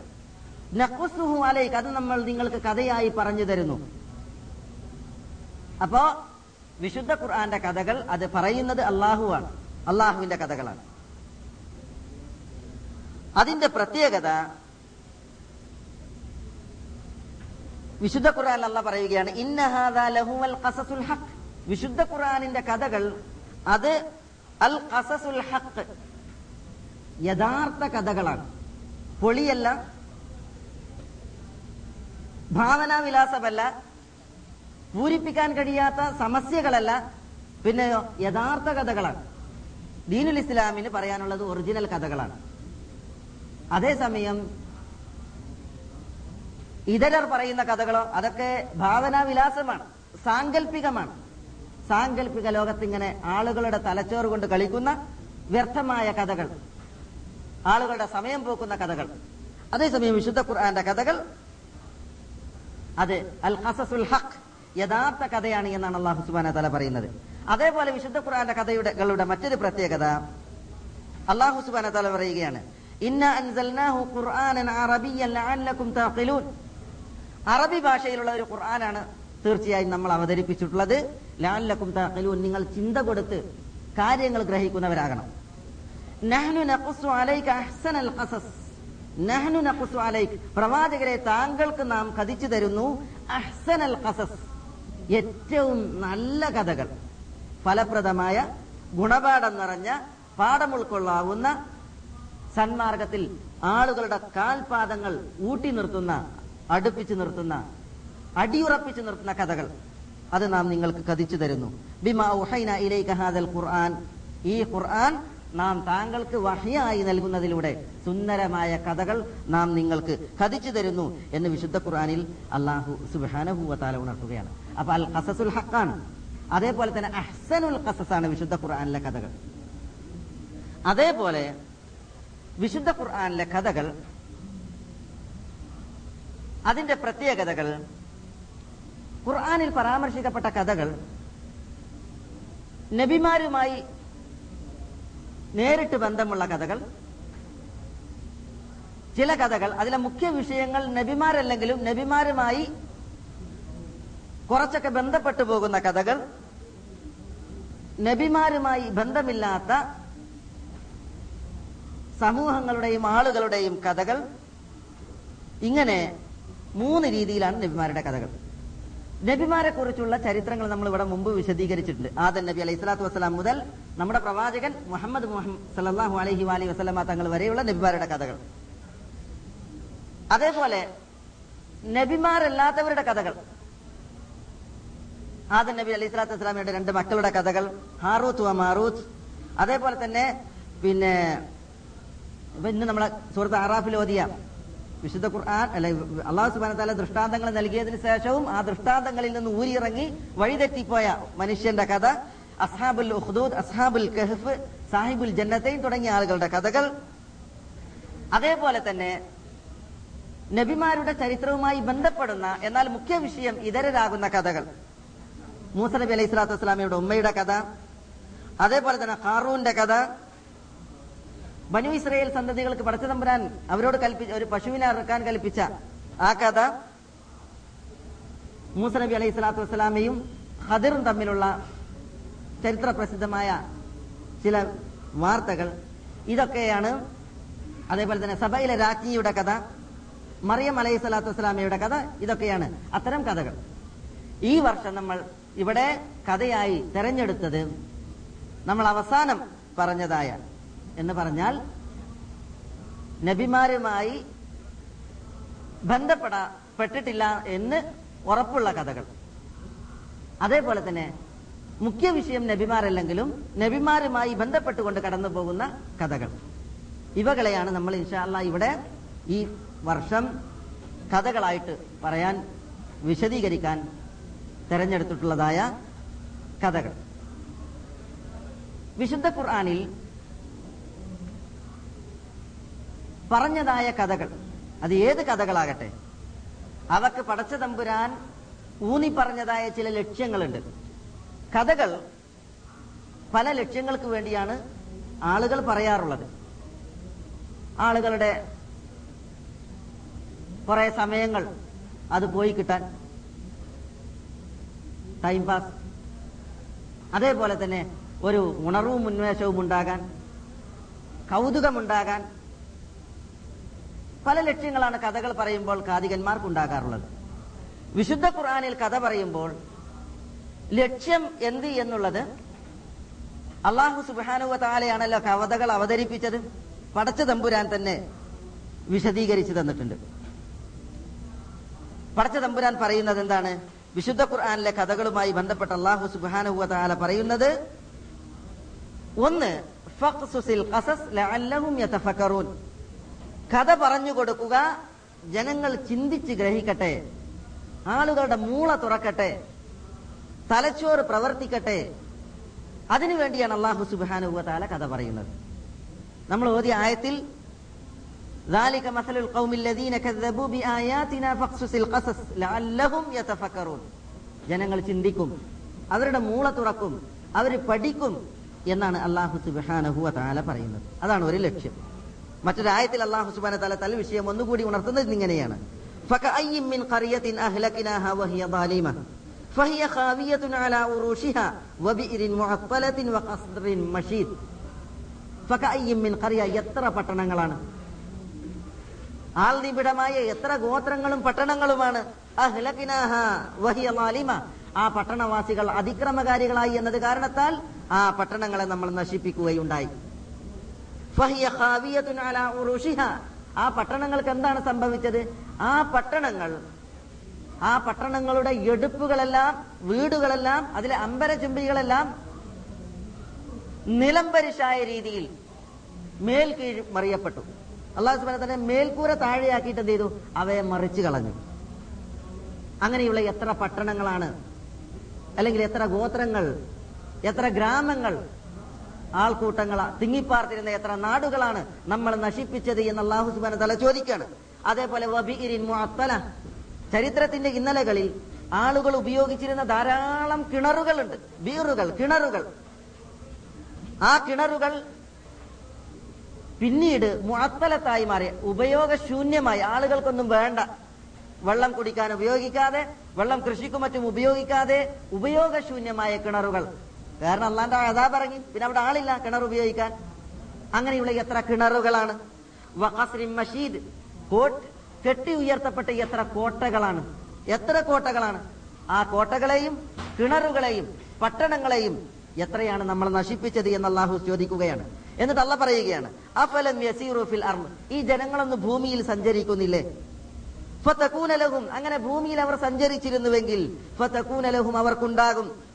നഖുസുഹു അത് നമ്മൾ നിങ്ങൾക്ക് കഥയായി പറഞ്ഞു തരുന്നു. അപ്പോ വിശുദ്ധ ഖുർആന്റെ കഥകൾ അത് പറയുന്നത് അള്ളാഹുവാണ്. അള്ളാഹുവിന്റെ കഥകളാണ്. അതിന്റെ പ്രത്യേകത വിശുദ്ധ ഖുർആൻ അല്ല പറയുകയാണ് ഇന്നഹാദാ ലഹുവൽ ഖസസുൽ ഹഖ്. വിശുദ്ധ ഖുർആനിന്റെ കഥകൾ അത് അൽ ഖസസുൽ ഹഖ് യഥാർത്ഥ കഥകളാണ്. പൊളിയല്ല ഭാവനാവിലാസമല്ല പൂരിപ്പിക്കാൻ കഴിയാത്ത സമസ്യകളല്ല പിന്നെയോ യഥാർത്ഥ കഥകളാണ്. ദീനുൽ ഇസ്ലാമിന് പറയാനുള്ളത് ഒറിജിനൽ കഥകളാണ്. അതേസമയം ഇതരർ പറയുന്ന കഥകളോ അതൊക്കെ ഭാവനാവിലാസമാണ് സാങ്കല്പികമാണ് സാങ്കല്പിക ലോകത്തിങ്ങനെ ആളുകളുടെ തലച്ചോറ് കൊണ്ട് കളിക്കുന്ന വ്യർത്ഥമായ കഥകൾ ആളുകളുടെ സമയം പോക്കുന്ന കഥകൾ അതേസമയം വിശുദ്ധ ഖുർആന്റെ കഥകൾ അത് അൽ ഖസസുൽ ഹഖ് യഥാർത്ഥ കഥയാണ് എന്നാണ് അള്ളാഹു സുബാന തല പറയുന്നത്. അതേപോലെ വിശുദ്ധ ഖുർആന്റെ കഥയുടെ കളുടെ മറ്റൊരു പ്രത്യേകത അള്ളാഹു സുബാന തല പറയുകയാണ് ഇന്ന അൻസൽനാഹു ഖുർആനൻ അറബിയൻ ലഅല്ലക്കും തഖിലൂൻ. അറബി ഭാഷയിലുള്ള ഒരു ഖുർആനാണ് തീർച്ചയായും നമ്മൾ അവതരിപ്പിച്ചിട്ടുള്ളത്. ലാലക്കും തഖിലൂൻ നിങ്ങൾ ചിന്ത കൊടുത്ത് കാര്യങ്ങൾ ഗ്രഹിക്കുന്നവരാകണം. നഹ്നു നഖുസ്സു അലൈക അഹ്സനൽ ഖസസ്. നഹ്നു പ്രവാചകരെ താങ്കൾക്ക് നാം കഥിച്ചു തരുന്നു. അഹ്സനൽ ഖസസ്. ഏറ്റവും നല്ല കഥകൾ. ഫലപ്രദമായ ഗുണപാഠം നിറഞ്ഞ പാഠം ഉൾക്കൊള്ളാവുന്ന സന്മാർഗത്തിൽ ആളുകളുടെ കാൽപാദങ്ങൾ ഊട്ടി നിർത്തുന്ന അടുപ്പിച്ചു നിർത്തുന്ന അടിയുറപ്പിച്ചു നിർത്തുന്ന കഥകൾ. അത് നാം നിങ്ങൾക്ക് കഥിച്ചു തരുന്നു. ബിമാ ഉഹൈന ഇലൈക ഹാദൽ ഖുർആൻ. ഈ ഖുർആൻ നാം താങ്കൾക്ക് വഹിയായി നൽകുന്നതിലൂടെ സുന്ദരമായ കഥകൾ നാം നിങ്ങൾക്ക് കഥിച്ചു തരുന്നു എന്ന് വിശുദ്ധ ഖുർആനിൽ അള്ളാഹു സുബാനഹുവത്താല ഉണർത്തുകയാണ്. അപ്പൊ അൽ ഖസസുൽ ഹക്കാണ് അതേപോലെ തന്നെ അഹ്സനുൽ ഖസസാണ് വിശുദ്ധ ഖുർആാനിലെ കഥകൾ. അതേപോലെ വിശുദ്ധ ഖുർആാനിലെ കഥകൾ അതിന്റെ പ്രത്യേകതകൾ ഖുർആാനിൽ പരാമർശിക്കപ്പെട്ട കഥകൾ നബിമാരുമായി നേരിട്ട് ബന്ധമുള്ള കഥകൾ ചില കഥകൾ അതിലെ മുഖ്യ വിഷയങ്ങൾ നബിമാരല്ലെങ്കിലും നബിമാരുമായി കുറച്ചൊക്കെ ബന്ധപ്പെട്ടു പോകുന്ന കഥകൾ നബിമാരുമായി ബന്ധമില്ലാത്ത സമൂഹങ്ങളുടെയും ആളുകളുടെയും കഥകൾ ഇങ്ങനെ മൂന്ന് രീതിയിലാണ് നബിമാരുടെ കഥകൾ. നബിമാരെ കുറിച്ചുള്ള ചരിത്രങ്ങൾ നമ്മൾ ഇവിടെ മുമ്പ് വിശദീകരിച്ചിട്ടുണ്ട്. ആദൻ നബി അലൈഹി സ്വലാത്തു വസ്സലാം മുതൽ നമ്മുടെ പ്രവാചകൻ മുഹമ്മദ് സല്ലാഹു അലഹി വാലി വസ്ലമ തങ്ങൾ വരെയുള്ള നബിമാരുടെ കഥകൾ. അതേപോലെ നബിമാരല്ലാത്തവരുടെ കഥകൾ. ആദൻ നബി അലൈഹി സ്വലാത്തു വസ്സലാമിയുടെ രണ്ട് മക്കളുടെ കഥകൾ ഹാറൂത്ത് വ അതേപോലെ തന്നെ പിന്നെ ഇന്ന് നമ്മളെ സുഹൃത്ത് അറാഫിൽ ഓതിയ വിശുദ്ധ ഖുർആൻ അല്ലെ അള്ളാഹു സുബാന താല ദൃഷ്ടാന്തങ്ങൾ നൽകിയതിന് ശേഷവും ആ ദൃഷ്ടാന്തങ്ങളിൽ നിന്ന് ഊരിയിറങ്ങി വഴിതെറ്റിപ്പോയ മനുഷ്യന്റെ കഥ അസ്ഹാബുൽ ഉഹ്ദൂദ് അസ്ഹാബുൽ കഹഫ് സാഹിബുൽ ജന്നത്തെയും തുടങ്ങിയ ആളുകളുടെ കഥകൾ. അതേപോലെ തന്നെ നബിമാരുടെ ചരിത്രവുമായി ബന്ധപ്പെടുന്ന എന്നാൽ മുഖ്യ വിഷയം ഇതരരാകുന്ന കഥകൾ. മൂസ നബി അലൈഹി സ്വലാത്തു വസ്സലാമയുടെ ഉമ്മയുടെ കഥ അതേപോലെ തന്നെ ഹാറൂന്റെ കഥ ബനു ഇസ്രയേൽ സന്തതികൾക്ക് പടച്ചു തമ്പുരാൻ അവരോട് കൽപ്പിച്ച ഒരു പശുവിനെ ഇറക്കാൻ കൽപ്പിച്ച ആ കഥ മൂസ നബി അലൈഹി സ്വലാത്തു വസ്സലാമയും ഖദിറും തമ്മിലുള്ള ചരിത്ര പ്രസിദ്ധമായ ചില വാർത്തകൾ. ഇതൊക്കെയാണ് അതേപോലെ തന്നെ സഭയിലെ രാജ്ഞിയുടെ കഥ മറിയം അലൈഹി സ്വലാത്തു വസ്സലാമയുടെ കഥ ഇതൊക്കെയാണ് അത്തരം കഥകൾ. ഈ വർഷം നമ്മൾ ഇവിടെ കഥയായി തെരഞ്ഞെടുത്തത് നമ്മൾ അവസാനം പറഞ്ഞതായ എന്ന് പറഞ്ഞാൽ നബിമാരുമായി ബന്ധപ്പെടപ്പെട്ടിട്ടില്ല എന്ന് ഉറപ്പുള്ള കഥകൾ. അതേപോലെ തന്നെ മുഖ്യ വിഷയം നബിമാരല്ലെങ്കിലും നബിമാരുമായി ബന്ധപ്പെട്ടുകൊണ്ട് കടന്നു പോകുന്ന കഥകൾ. ഇവകളെയാണ് നമ്മൾ ഇൻഷാല്ല ഇവിടെ ഈ വർഷം കഥകളായിട്ട് പറയാൻ വിശദീകരിക്കാൻ തെരഞ്ഞെടുത്തിട്ടുള്ളതായ കഥകൾ. വിശുദ്ധ ഖുർആാനിൽ പറഞ്ഞതായ കഥകൾ. അത് ഏത് കഥകളാകട്ടെ? അവക്ക് പടച്ച തമ്പുരാൻ ഊന്നി പറഞ്ഞതായ ചില ലക്ഷ്യങ്ങളുണ്ട്. കഥകൾ പല ലക്ഷ്യങ്ങൾക്ക് വേണ്ടിയാണ് ആളുകൾ പറയാറുള്ളത്. ആളുകളുടെ കുറെ സമയങ്ങൾ അത് പോയി കിട്ടാൻ ടൈം പാസ് അതേപോലെ തന്നെ ഒരു ഉണർവും ഉന്മേഷവും ഉണ്ടാകാൻ കൗതുകമുണ്ടാകാൻ പല ലക്ഷ്യങ്ങളാണ് കഥകൾ പറയുമ്പോൾ കാതികന്മാർക്ക് ഉണ്ടാകാറുള്ളത് വിശുദ്ധ ഖുർആാനിൽ കഥ പറയുമ്പോൾ ലക്ഷ്യം എന്ത് എന്നുള്ളത് അള്ളാഹു സുബാനുവ താലയാണല്ലോ കവതകൾ അവതരിപ്പിച്ചത്. പടച്ച തമ്പുരാൻ തന്നെ വിശദീകരിച്ചു തന്നിട്ടുണ്ട്. പടച്ച തമ്പുരാൻ പറയുന്നത് എന്താണ്? വിശുദ്ധ ഖുർആാനിലെ കഥകളുമായി ബന്ധപ്പെട്ട അള്ളാഹു സുബാനുവ താല പറയുന്നത് ഒന്ന് ഫഖ്സുസിൽ ഖസസ് ലഅല്ലഹും യതഫക്കറൂൻ. കഥ പറഞ്ഞു കൊടുക്കുക ജനങ്ങൾ ചിന്തിച്ച് ഗ്രഹിക്കട്ടെ ആളുകളുടെ മൂള തുറക്കട്ടെ തലച്ചോറ് പ്രവർത്തിക്കട്ടെ. അതിനുവേണ്ടിയാണ് അള്ളാഹു സുബാനുഭവത്താല കഥ പറയുന്നത്. നമ്മൾ ഓതിയ ആയത്തിൽ ജനങ്ങൾ ചിന്തിക്കും അവരുടെ മൂള തുറക്കും അവർ പഠിക്കും എന്നാണ് അള്ളാഹു സുബാനഹുവ താല പറയുന്നത്. അതാണ് ഒരു ലക്ഷ്യം. മറ്റൊരായത്തിൽ അള്ളാഹു സുബാന തല തല വിഷയം ഒന്നുകൂടി ഉണർത്തുന്നത് ഇങ്ങനെയാണ്. എത്ര പട്ടണങ്ങളാണ്? ആൾനിബിഡമായ എത്ര ഗോത്രങ്ങളും പട്ടണങ്ങളുമാണ്? ആ പട്ടണവാസികൾ അതിക്രമകാരികളായി എന്നത് കാരണത്താൽ ആ പട്ടണങ്ങളെ നമ്മൾ നശിപ്പിക്കുകയുണ്ടായി. ആ പട്ടണങ്ങൾക്ക് എന്താണ് സംഭവിച്ചത്? ആ പട്ടണങ്ങൾ ആ പട്ടണങ്ങളുടെ എടുപ്പുകളെല്ലാം വീടുകളെല്ലാം അതിലെ അമ്പരചുംബികളെല്ലാം നിലംപരിശായ രീതിയിൽ മേൽ കീഴ് മറിയപ്പെട്ടു. അള്ളാഹു സുബാന തന്നെ മേൽക്കൂര താഴെയാക്കിയിട്ട് എന്ത് ചെയ്തു? അവയെ മറിച്ചു കളഞ്ഞു. അങ്ങനെയുള്ള എത്ര പട്ടണങ്ങളാണ്? അല്ലെങ്കിൽ എത്ര ഗോത്രങ്ങൾ എത്ര ഗ്രാമങ്ങൾ ആൾക്കൂട്ടങ്ങൾ തിങ്ങിപ്പാർത്തിരുന്ന എത്ര നാടുകളാണ് നമ്മൾ നശിപ്പിച്ചത് എന്ന് അള്ളാഹു സുബാന തല ചോദിക്കാണ്. അതേപോലെ ചരിത്രത്തിന്റെ ഇന്നലകളിൽ ആളുകൾ ഉപയോഗിച്ചിരുന്ന ധാരാളം കിണറുകളുണ്ട്. ബീറുകൾ കിണറുകൾ. ആ കിണറുകൾ പിന്നീട് മുഴത്തലത്തായി മാറി. ഉപയോഗശൂന്യമായി. ആളുകൾക്കൊന്നും വേണ്ട. വെള്ളം കുടിക്കാൻ ഉപയോഗിക്കാതെ വെള്ളം കൃഷിക്കും മറ്റും ഉപയോഗിക്കാതെ ഉപയോഗശൂന്യമായ കിണറുകൾ. കാരണം അള്ളാന്റെ അതാ പറഞ്ഞു പിന്നെ അവിടെ ആളില്ല കിണർ ഉപയോഗിക്കാൻ. അങ്ങനെയുള്ള എത്ര കിണറുകളാണ്. മഷീദ്. കോട്ട് കെട്ടി ഉയർത്തപ്പെട്ട എത്ര കോട്ടകളാണ്. എത്ര കോട്ടകളാണ്. ആ കോട്ടകളെയും കിണറുകളെയും പട്ടണങ്ങളെയും എത്രയാണ് നമ്മൾ നശിപ്പിച്ചത് എന്ന് അള്ളാഹു ചോദിക്കുകയാണ്. എന്നിട്ട് അള്ള പറയുകയാണ് അഫലം യസീറു ഫിൽ അർൾ ഈ ജനങ്ങളൊന്ന് ഭൂമിയിൽ സഞ്ചരിക്കുന്നില്ലേ? ഫതകൂനലഹും അങ്ങനെ ഭൂമിയിൽ അവർ സഞ്ചരിച്ചിരുന്നുവെങ്കിൽ ഫതകൂനലഹും അവർക്കുണ്ടാകും.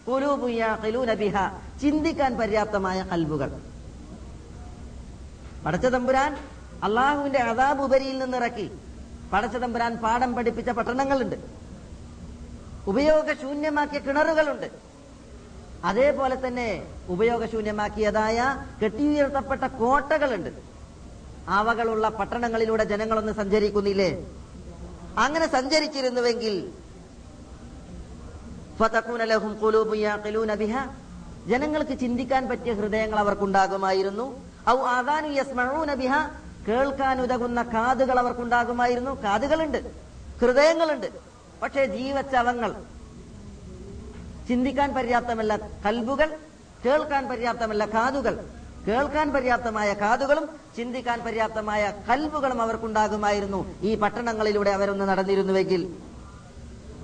ബിഹ. ചിന്തിക്കാൻ പര്യാപ്തമായ കൽബുകൾ. പടച്ച തമ്പുരാൻ അള്ളാഹുവിന്റെ അതാബ് ഉപരിയിൽ നിന്നിറക്കി. പടച്ചതമ്പുരാൻ പാഠം പഠിപ്പിച്ച പട്ടണങ്ങളുണ്ട്. ഉപയോഗശൂന്യമാക്കിയ കിണറുകളുണ്ട്. അതേപോലെ തന്നെ ഉപയോഗശൂന്യമാക്കിയതായ കെട്ടിയുയർത്തപ്പെട്ട കോട്ടകളുണ്ട്. അവകളുള്ള പട്ടണങ്ങളിലൂടെ ജനങ്ങളൊന്ന് സഞ്ചരിക്കുന്നില്ലേ? അങ്ങനെ സഞ്ചരിച്ചിരുന്നുവെങ്കിൽ ഫതകൂന ലഹും ഖുലൂബുൻ യഅഖിലൂന ബിഹാ. ജനങ്ങൾക്ക് ചിന്തിക്കാൻ പറ്റിയ ഹൃദയങ്ങൾ അവർക്കുണ്ടാകുമായിരുന്നു. ഔ ആദാനു യസ്മഊന ബിഹാ. കേൾക്കാൻ ഉതകുന്ന കാതുകൾ അവർക്കുണ്ടാകുമായിരുന്നു. കാതുകളുണ്ട്. ഹൃദയങ്ങളുണ്ട്. പക്ഷേ ജീവച്ചവങ്ങൾ ചിന്തിക്കാൻ പര്യാപ്തമല്ല കൽബുകൾ കേൾക്കാൻ പര്യാപ്തമല്ല കാതുകൾ. കേൾക്കാൻ പര്യാപ്തമായ കാതുകളും ചിന്തിക്കാൻ പര്യാപ്തമായ കൽബുകളും അവർക്കുണ്ടാകുമായിരുന്നു. ഈ പട്ടണങ്ങളിലൂടെ അവരൊന്ന് നടന്നിരുന്നുവെങ്കിൽ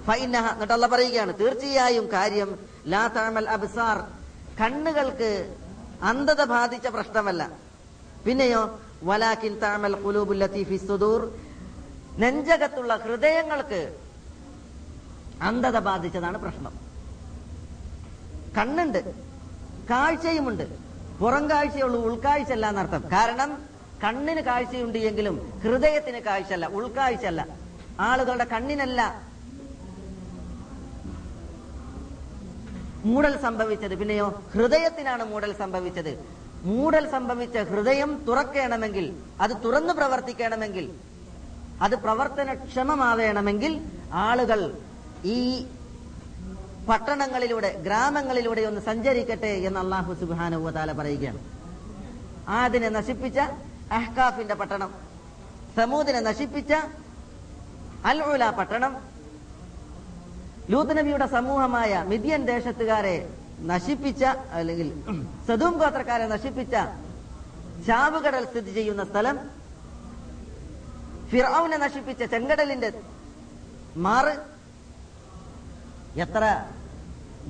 ഫൈനഹ. പറയുകയാണ് തീർച്ചയായും കാര്യം ലാ താമൽ അബ്സാർ കണ്ണുകൾക്ക് അന്ധത ബാധിച്ച പ്രശ്നമല്ല. പിന്നെയോ വലാക്കിൻ താമൽ കുലൂബുൽ ലത്തീഫി സുദൂർ നെഞ്ചകത്തുള്ള ഹൃദയങ്ങൾക്ക് അന്ധത ബാധിച്ചതാണ് പ്രശ്നം. കണ്ണുണ്ട് കാഴ്ചയുമുണ്ട്. പുറം കാഴ്ചയുള്ളൂ ഉൾക്കാഴ്ച അല്ല എന്നർത്ഥം. കാരണം കണ്ണിന് കാഴ്ചയുണ്ട് എങ്കിലും ഹൃദയത്തിന് കാഴ്ചയല്ല ഉൾക്കാഴ്ചയല്ല. ആളുകളുടെ കണ്ണിനല്ല മൂടൽ സംഭവിച്ചത്. പിന്നെയോ ഹൃദയത്തിനാണ് മൂടൽ സംഭവിച്ചത്. മൂടൽ സംഭവിച്ച ഹൃദയം തുറക്കണമെങ്കിൽ അത് തുറന്നു പ്രവർത്തിക്കണമെങ്കിൽ അത് പ്രവർത്തനക്ഷമമാവേണമെങ്കിൽ ആളുകൾ ഈ പട്ടണങ്ങളിലൂടെ ഗ്രാമങ്ങളിലൂടെ ഒന്ന് സഞ്ചരിക്കട്ടെ എന്ന് അള്ളാഹു സുബാനുവതാല പറയുകയാണ്. ആദിനെ നശിപ്പിച്ച അഹ്കാഫിന്റെ പട്ടണം സമൂദിനെ നശിപ്പിച്ച അൽ പട്ടണം ലൂത്ത് നബിയുടെ സമൂഹമായ മിഥ്യൻ ദേശത്തുകാരെ നശിപ്പിച്ച അല്ലെങ്കിൽ സദൂം ഗോത്രക്കാരെ നശിപ്പിച്ച ചാവുകടൽ സ്ഥിതി ചെയ്യുന്ന സ്ഥലം ഫിറാവിനെ നശിപ്പിച്ച ചെങ്കടലിന്റെ മാറ് എത്ര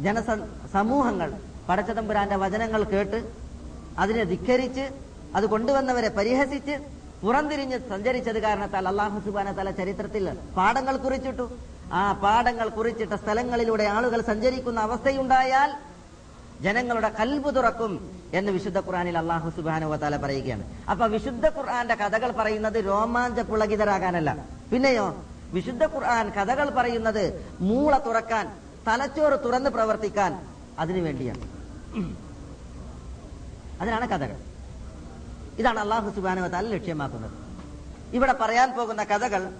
ജനസ സമൂഹങ്ങൾ പടച്ചതമ്പുരാന്റെ വചനങ്ങൾ കേട്ട് അതിനെ ധിക്കരിച്ച് അത് കൊണ്ടുവന്നവരെ പരിഹസിച്ച് പുറംതിരിഞ്ഞ് സഞ്ചരിച്ചത് കാരണത്താൽ അള്ളാഹു സുബാന തല ചരിത്രത്തിൽ പാഠങ്ങൾ കുറിച്ചിട്ടു. ആ പാടങ്ങൾ കുറിച്ചിട്ട സ്ഥലങ്ങളിലൂടെ ആളുകൾ സഞ്ചരിക്കുന്ന അവസ്ഥയുണ്ടായാൽ ജനങ്ങളുടെ കൽബ് തുറക്കും എന്ന് വിശുദ്ധ ഖുർആനിൽ അള്ളാഹു സുബാനു താല പറയുകയാണ്. അപ്പൊ വിശുദ്ധ ഖുർആന്റെ കഥകൾ പറയുന്നത് രോമാഞ്ച പുളകിതരാകാനല്ല. പിന്നെയോ വിശുദ്ധ ഖുർആൻ കഥകൾ പറയുന്നത് മൂള തുറക്കാൻ തലച്ചോറ് തുറന്ന് പ്രവർത്തിക്കാൻ അതിനു വേണ്ടിയാണ്. അതിനാണ് കഥകൾ. ഇതാണ് അള്ളാഹു സുബാനു താല ലക്ഷ്യമാക്കുന്നത്. ഇവിടെ പറയാൻ പോകുന്ന കഥകൾ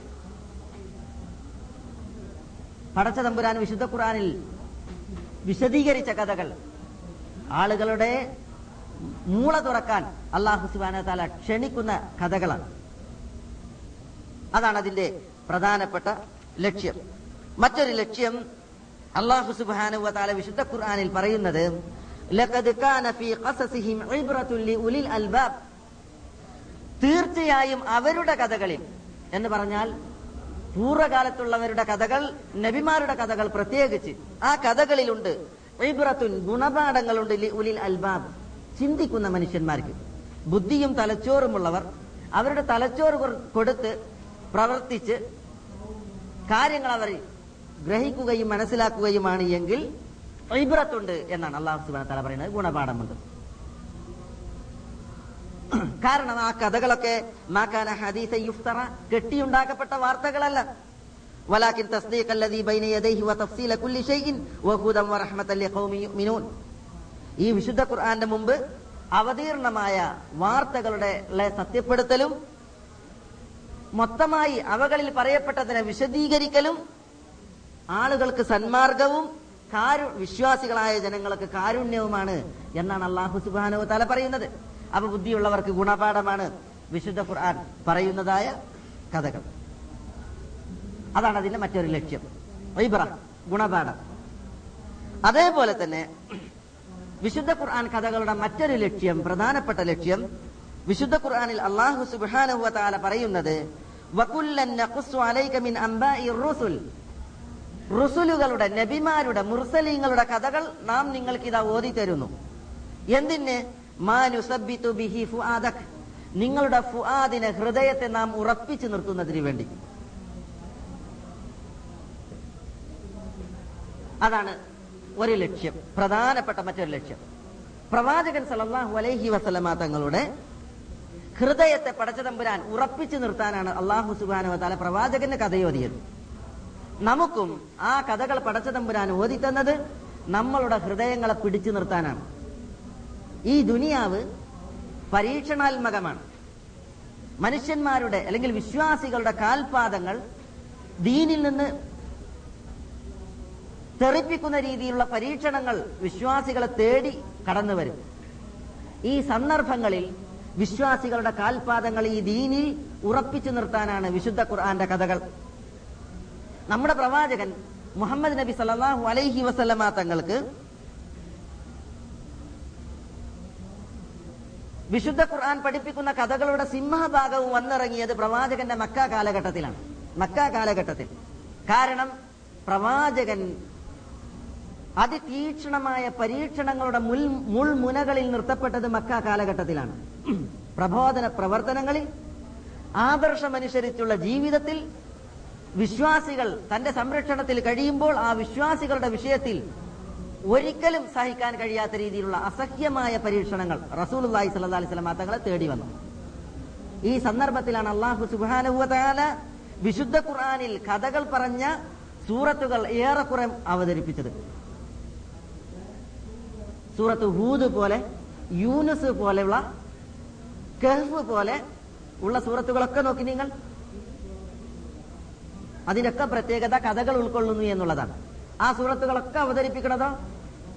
പടച്ച തമ്പുരാൻ വിശുദ്ധ ഖുറാനിൽ വിശദീകരിച്ച കഥകൾ. ആളുകളുടെ മൂള തുറക്കാൻ അള്ളാഹു സുബാന താല ക്ഷണിക്കുന്ന കഥകളാണ്. അതാണ് അതിന്റെ പ്രധാനപ്പെട്ട ലക്ഷ്യം. മറ്റൊരു ലക്ഷ്യം അള്ളാഹു സുബാനു താല വിശുദ്ധ ഖുർആാനിൽ പറയുന്നത് തീർച്ചയായും അവരുടെ കഥകളിൽ എന്ന് പറഞ്ഞാൽ പൂർവകാലത്തുള്ളവരുടെ കഥകൾ നബിമാരുടെ കഥകൾ പ്രത്യേകിച്ച്. ആ കഥകളിലുണ്ട്. ഇബ്രത്തുൻ ഗുണപാഠങ്ങളുണ്ട് ഉലിൽ അൽബാബ്. ചിന്തിക്കുന്ന മനുഷ്യന്മാർക്ക്. ബുദ്ധിയും തലച്ചോറുമുള്ളവർ. അവരുടെ തലച്ചോറ് കൊടുത്ത് പ്രവർത്തിച്ച് കാര്യങ്ങൾ അവർ ഗ്രഹിക്കുകയും മനസ്സിലാക്കുകയുമാണ് എങ്കിൽ ഇബ്രത്തുണ്ട് എന്നാണ് അള്ളാഹു സുബാന തല പറയുന്നത്. ഗുണപാഠമുണ്ട്. കാരണം ആ കഥകളൊക്കെ മാക്കാന ഹദീസ യുഫ്തറ കെട്ടിയുണ്ടാക്കപ്പെട്ട വാർത്തകളല്ല ولكن تصديق الذي بين يديه وتفصيل كل شيء وهدى ورحمة لقوم يؤمنون ഈ വിശുദ്ധ ഖുർആന്റെ മുമ്പ് അവതീർണമായ വാർത്തകളുടെ ളെ സത്യപ്പെടുത്തലും മൊത്തമായി അവകളിൽ പറയപ്പെട്ടതിനെ വിശദീകരിക്കലും ആളുകൾക്ക് സന്മാർഗവും കാരു വിശ്വാസികളായ ജനങ്ങൾക്ക് കാരുണ്യവുമാണ് എന്നാണ് അള്ളാഹു സുബാനു തല പറയുന്നത് അപ്പൊ ബുദ്ധിയുള്ളവർക്ക് ഗുണപാഠമാണ്. വിശുദ്ധ ഖുർആൻ പറയുന്നതായ കഥകൾ. അതാണ് അതിന്റെ മറ്റൊരു ലക്ഷ്യം. വൈബ്ര ഗുണപാഠം. അതേപോലെ തന്നെ വിശുദ്ധ ഖുർആൻ കഥകളുടെ മറ്റൊരു ലക്ഷ്യം പ്രധാനപ്പെട്ട ലക്ഷ്യം വിശുദ്ധ ഖുർആനിൽ അള്ളാഹു സുബ്ഹാനഹു താല പറയുന്നത് റുസുലുകളുടെ നബിമാരുടെ മുർസലിങ്ങളുടെ കഥകൾ നാം നിങ്ങൾക്ക് ഇതാ ഓതി തരുന്നു എന്തിന്? ബിഹി ഫുആദക്. നിങ്ങളുടെ ഫുആദിനെ ഹൃദയത്തെ നാം ഉറപ്പിച്ചു നിർത്തുന്നതിന് വേണ്ടി. അതാണ് ഒരു ലക്ഷ്യം പ്രധാനപ്പെട്ട മറ്റൊരു ലക്ഷ്യം. പ്രവാചകൻ സലല്ലാഹു അലൈഹി വസല്ലമ തങ്ങളുടെ ഹൃദയത്തെ പടച്ചതമ്പുരാൻ ഉറപ്പിച്ചു നിർത്താനാണ് അള്ളാഹു സുബാനു താല പ്രവാചകന്റെ കഥയോതിയത്. നമുക്കും ആ കഥകൾ പടച്ചതമ്പുരാൻ ഓതിത്തന്നത് നമ്മളുടെ ഹൃദയങ്ങളെ പിടിച്ചു നിർത്താനാണ്. ഈ ദുനിയാവ് പരീക്ഷണാത്മകമാണ്. മനുഷ്യന്മാരുടെ അല്ലെങ്കിൽ വിശ്വാസികളുടെ കാൽപാദങ്ങൾ ദീനിൽ നിന്ന് തെറിപ്പിക്കുന്ന രീതിയിലുള്ള പരീക്ഷണങ്ങൾ വിശ്വാസികളെ തേടി കടന്നു വരും. ഈ സന്ദർഭങ്ങളിൽ വിശ്വാസികളുടെ കാൽപാദങ്ങൾ ഈ ദീനിൽ ഉറപ്പിച്ചു നിർത്താനാണ് വിശുദ്ധ ഖുർആന്റെ കഥകൾ. നമ്മുടെ പ്രവാചകൻ മുഹമ്മദ് നബി സല്ലാഹു അലൈഹി വസല്ലമ തങ്ങൾക്ക് വിശുദ്ധ ഖുർആൻ പഠിപ്പിക്കുന്ന കഥകളുടെ സിംഹഭാഗവും വന്നിറങ്ങിയത് പ്രവാചകന്റെ മക്ക കാലഘട്ടത്തിലാണ്. മക്ക കാലഘട്ടത്തിൽ. കാരണം പ്രവാചകൻ അതിതീക്ഷണമായ പരീക്ഷണങ്ങളുടെ മുൾ മുൾമുനകളിൽ നിർത്തപ്പെട്ടത് മക്ക കാലഘട്ടത്തിലാണ്. പ്രബോധന പ്രവർത്തനങ്ങളിൽ ആദർശമനുസരിച്ചുള്ള ജീവിതത്തിൽ വിശ്വാസികൾ തന്റെ സംരക്ഷണത്തിൽ കഴിയുമ്പോൾ ആ വിശ്വാസികളുടെ വിഷയത്തിൽ ഒരിക്കലും സഹിക്കാൻ കഴിയാത്ത രീതിയിലുള്ള അസഹ്യമായ പരീക്ഷണങ്ങൾ റസൂലുള്ളാഹി സ്വല്ലല്ലാഹി അലൈഹി വസല്ലം തങ്ങളെ തേടി വന്നു. ഈ സന്ദർഭത്തിലാണ് അള്ളാഹു സുബ്ഹാനഹു വതആല വിശുദ്ധ ഖുർആാനിൽ കഥകൾ പറഞ്ഞ സൂറത്തുകൾ ഏറെക്കുറെ അവതരിപ്പിച്ചത്. സൂറത്ത് ഹൂദ് പോലെ യൂനസ് പോലെയുള്ള കെഹ്ഫ് പോലെ ഉള്ള സൂറത്തുകളൊക്കെ നോക്കി നിങ്ങൾ. അതിനൊക്കെ പ്രത്യേകത കഥകൾ ഉൾക്കൊള്ളുന്നു എന്നുള്ളതാണ്. ആ സൂറത്തുകളൊക്കെ അവതരിപ്പിക്കുന്നതോ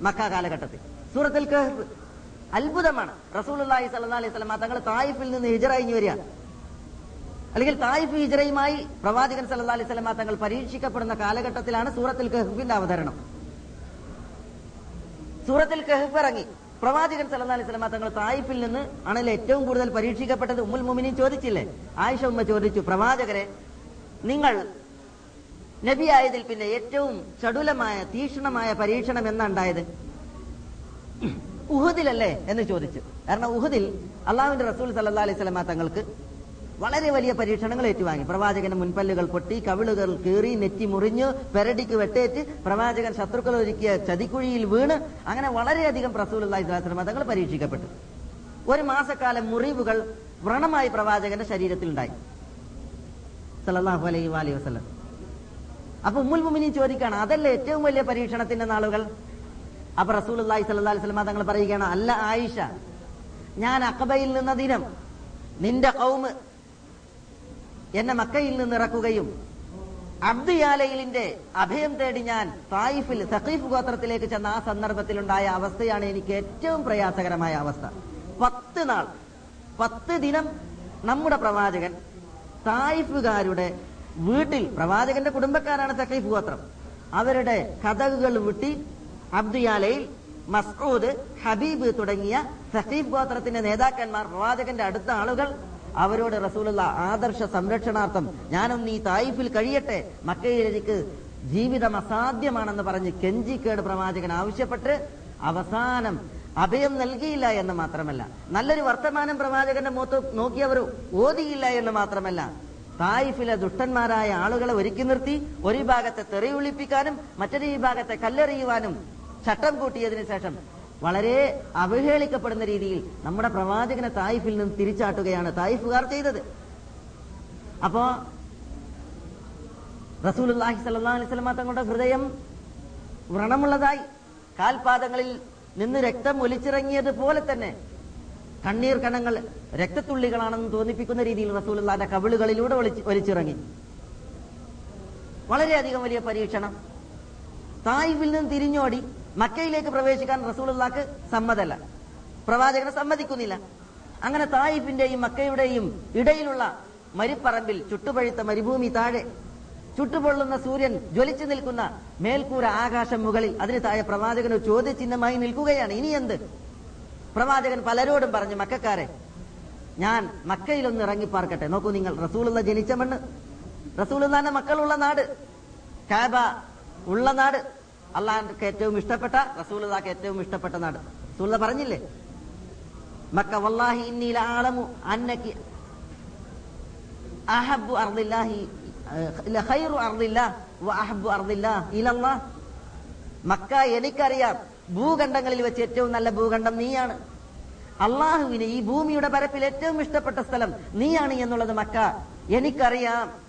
മക്ക കാലഘട്ടത്തിൽ. സൂറത്തിൽ കഹ്ഫ് അത്ഭുതമാണ്. റസൂലുള്ളാഹി സ്വല്ലല്ലാഹി അലൈഹി വസല്ലം തങ്ങൾ തായിഫിൽ നിന്ന് ഹിജറയിഞ്ഞു വരിക അല്ലെങ്കിൽ തായിഫ് ഹിജറയുമായി പ്രവാചകൻ സല്ല അലൈഹി വസല്ലം തങ്ങൾ പരീക്ഷിക്കപ്പെടുന്ന കാലഘട്ടത്തിലാണ് സൂറത്തിൽ കഹ്ഫിന്റെ അവതരണം. സൂറത്തിൽ കഹ്ഫ് ഇറങ്ങി. പ്രവാചകൻ സല്ല അലൈഹി വസല്ലം തങ്ങൾ തായിഫിൽ നിന്ന് ആണല്ലോ ഏറ്റവും കൂടുതൽ പരീക്ഷിക്കപ്പെട്ടത് ഉമ്മുൽ മുമിനി ചോദിച്ചില്ലേ? ആയിഷ ഉമ്മ ചോദിച്ചു പ്രവാചകരെ നിങ്ങൾ നബിയായതിൽ പിന്നെ ഏറ്റവും ചടുലമായ തീക്ഷണമായ പരീക്ഷണം എന്നാ ഉണ്ടായത് ഉഹുദിലല്ലേ എന്ന് ചോദിച്ചു. കാരണം ഉഹദിൽ അള്ളാഹുവിന്റെ റസൂൽ സല്ലാ അലൈഹി സ്വലമ തങ്ങൾക്ക് വളരെ വലിയ പരീക്ഷണങ്ങൾ ഏറ്റുവാങ്ങി. പ്രവാചകന്റെ മുൻപല്ലുകൾ പൊട്ടി കവിളുകൾ കീറി നെറ്റി മുറിഞ്ഞു പെരടിക്ക് വെട്ടേറ്റ് പ്രവാചകൻ ശത്രുക്കൾ ഒരുക്കിയ ചതിക്കുഴിയിൽ വീണ് അങ്ങനെ വളരെയധികം റസൂൽ അള്ളാഹി സ്വലാസ്ലമ തങ്ങൾ പരീക്ഷിക്കപ്പെട്ടു. ഒരു മാസക്കാലം മുറിവുകൾ വ്രണമായി പ്രവാചകന്റെ ശരീരത്തിൽ ഉണ്ടായി സല്ലല്ലാഹു അലൈഹി വാലി വസല്ലം. അപ്പൊ ഉമ്മുൽ മുമിനി ചോദിക്കുകയാണ് അതല്ല ഏറ്റവും വലിയ പരീക്ഷണത്തിന്റെ നാളുകൾ? അപ്പൊ റസൂൽ അള്ളാഹി സല്ലാ സ്വലമ തങ്ങൾ പറയുകയാണ് അല്ല ആയിഷ ഞാൻ അക്കബയിൽ നിന്ന ദിനം നിന്റെ കൗമ് എന്നെ മക്കയിൽ നിന്ന് ഇറക്കുകയും അബ്ദുയാലയിലിന്റെ അഭയം തേടി ഞാൻ തായിഫിൽ സഖീഫ് ഗോത്രത്തിലേക്ക് ചെന്ന ആ സന്ദർഭത്തിലുണ്ടായ അവസ്ഥയാണ് എനിക്ക് ഏറ്റവും പ്രയാസകരമായ അവസ്ഥ. പത്ത് നാൾ പത്ത് ദിനം നമ്മുടെ പ്രവാചകൻ തായിഫുകാരുടെ വീട്ടിൽ പ്രവാചകന്റെ കുടുംബക്കാരാണ് സഖീഫ് ഗോത്രം. അവരുടെ കഥകുകൾ വിട്ടി അബ്ദുയാലയിൽ മസ്ഊദ് ഹബീബ് തുടങ്ങിയ സഖീഫ് ഗോത്രത്തിന്റെ നേതാക്കന്മാർ പ്രവാചകന്റെ അടുത്ത ആളുകൾ. അവരോട് റസൂലുള്ള ആദർശ സംരക്ഷണാർത്ഥം ഞാനൊന്ന് ഈ തായിഫിൽ കഴിയട്ടെ. മക്കയിൽ എനിക്ക് ജീവിതം അസാധ്യമാണെന്ന് പറഞ്ഞ് കെഞ്ചിക്കേട് പ്രവാചകൻ ആവശ്യപ്പെട്ട് അവസാനം അഭയം നൽകിയില്ല എന്ന് മാത്രമല്ല നല്ലൊരു വർത്തമാനം പ്രവാചകന്റെ മുഖത്ത് നോക്കിയവർ ഓതിയില്ല എന്ന് മാത്രമല്ല തായിഫിലെ ദുഷ്ടന്മാരായ ആളുകളെ ഒരുക്കി നിർത്തി ഒരു വിഭാഗത്തെ തെറിയൊളിപ്പിക്കാനും മറ്റൊരു വിഭാഗത്തെ കല്ലെറിയുവാനും ചട്ടം കൂട്ടിയതിനു ശേഷം വളരെ അവഹേളിക്കപ്പെടുന്ന രീതിയിൽ നമ്മുടെ പ്രവാചകനെ തായിഫിൽ നിന്ന് തിരിച്ചാട്ടുകയാണ് തായിഫുകാർ ചെയ്തത്. അപ്പോ റസൂലുല്ലാഹി വസല്ലമ തങ്ങളുടെ ഹൃദയം വ്രണമുള്ളതായി. കാൽപാദങ്ങളിൽ നിന്ന് രക്തം ഒലിച്ചിറങ്ങിയത് പോലെ തന്നെ കണ്ണീർ കണങ്ങൾ രക്തത്തുള്ളികളാണെന്ന് തോന്നിപ്പിക്കുന്ന രീതിയിൽ റസൂലുള്ളാന്റെ കവിളുകളിലൂടെ ഒലിച്ചിറങ്ങി. വളരെയധികം വലിയ പരീക്ഷണം. തായിഫിൽ നിന്ന് തിരിഞ്ഞോടി മക്കയിലേക്ക് പ്രവേശിക്കാൻ റസൂലുള്ളാക്ക് സമ്മതല്ല. പ്രവാചകനെ സമ്മതിക്കുന്നില്ല. അങ്ങനെ തായിഫിന്റെയും മക്കയുടെയും ഇടയിലുള്ള മരിപ്പറമ്പിൽ ചുട്ടുപഴുത്ത മരുഭൂമി താഴെ ചുട്ടുപൊള്ളുന്ന സൂര്യൻ ജ്വലിച്ചു നിൽക്കുന്ന മേൽക്കൂര ആകാശം മുകളിൽ അതിന് താഴെ പ്രവാചകൻ ഒരു ചോദ്യചിഹ്നമായി നിൽക്കുകയാണ്. ഇനി എന്ത്? പ്രവാചകൻ പലരോടും പറഞ്ഞു മക്കാരെ ഞാൻ മക്കയിലൊന്ന് ഇറങ്ങിപ്പാർക്കട്ടെ. നോക്കൂ നിങ്ങൾ റസൂലുള്ള ജനിച്ച മണ്ണ് റസൂലുള്ളാന്റെ മക്കളുള്ള നാട്. കാബ ഉള്ള നാട്. അള്ളാഹ്ക്ക് ഏറ്റവും ഇഷ്ടപ്പെട്ട റസൂലുള്ളാക്ക് ഏറ്റവും ഇഷ്ടപ്പെട്ട നാട്. റസൂല പറഞ്ഞില്ലേ? മക്ക വല്ലാഹി ഇന്നി ആളമു അന്നകി അഹബ്ബു അർദില്ലാഹി ഖൈറു അർദില്ലാ വ അഹബ്ബു അർദില്ലാഹ് ഇലല്ലാഹ്. മക്ക എനിക്കറിയാം. ഭൂഖണ്ഡങ്ങളിൽ വെച്ച് ഏറ്റവും നല്ല ഭൂഖണ്ഡം നീയാണ്. അള്ളാഹുവിന് ഈ ഭൂമിയുടെ പരപ്പിൽ ഏറ്റവും ഇഷ്ടപ്പെട്ട സ്ഥലം നീയാണ് എന്നുള്ളത് മക്ക. എനിക്കറിയാം.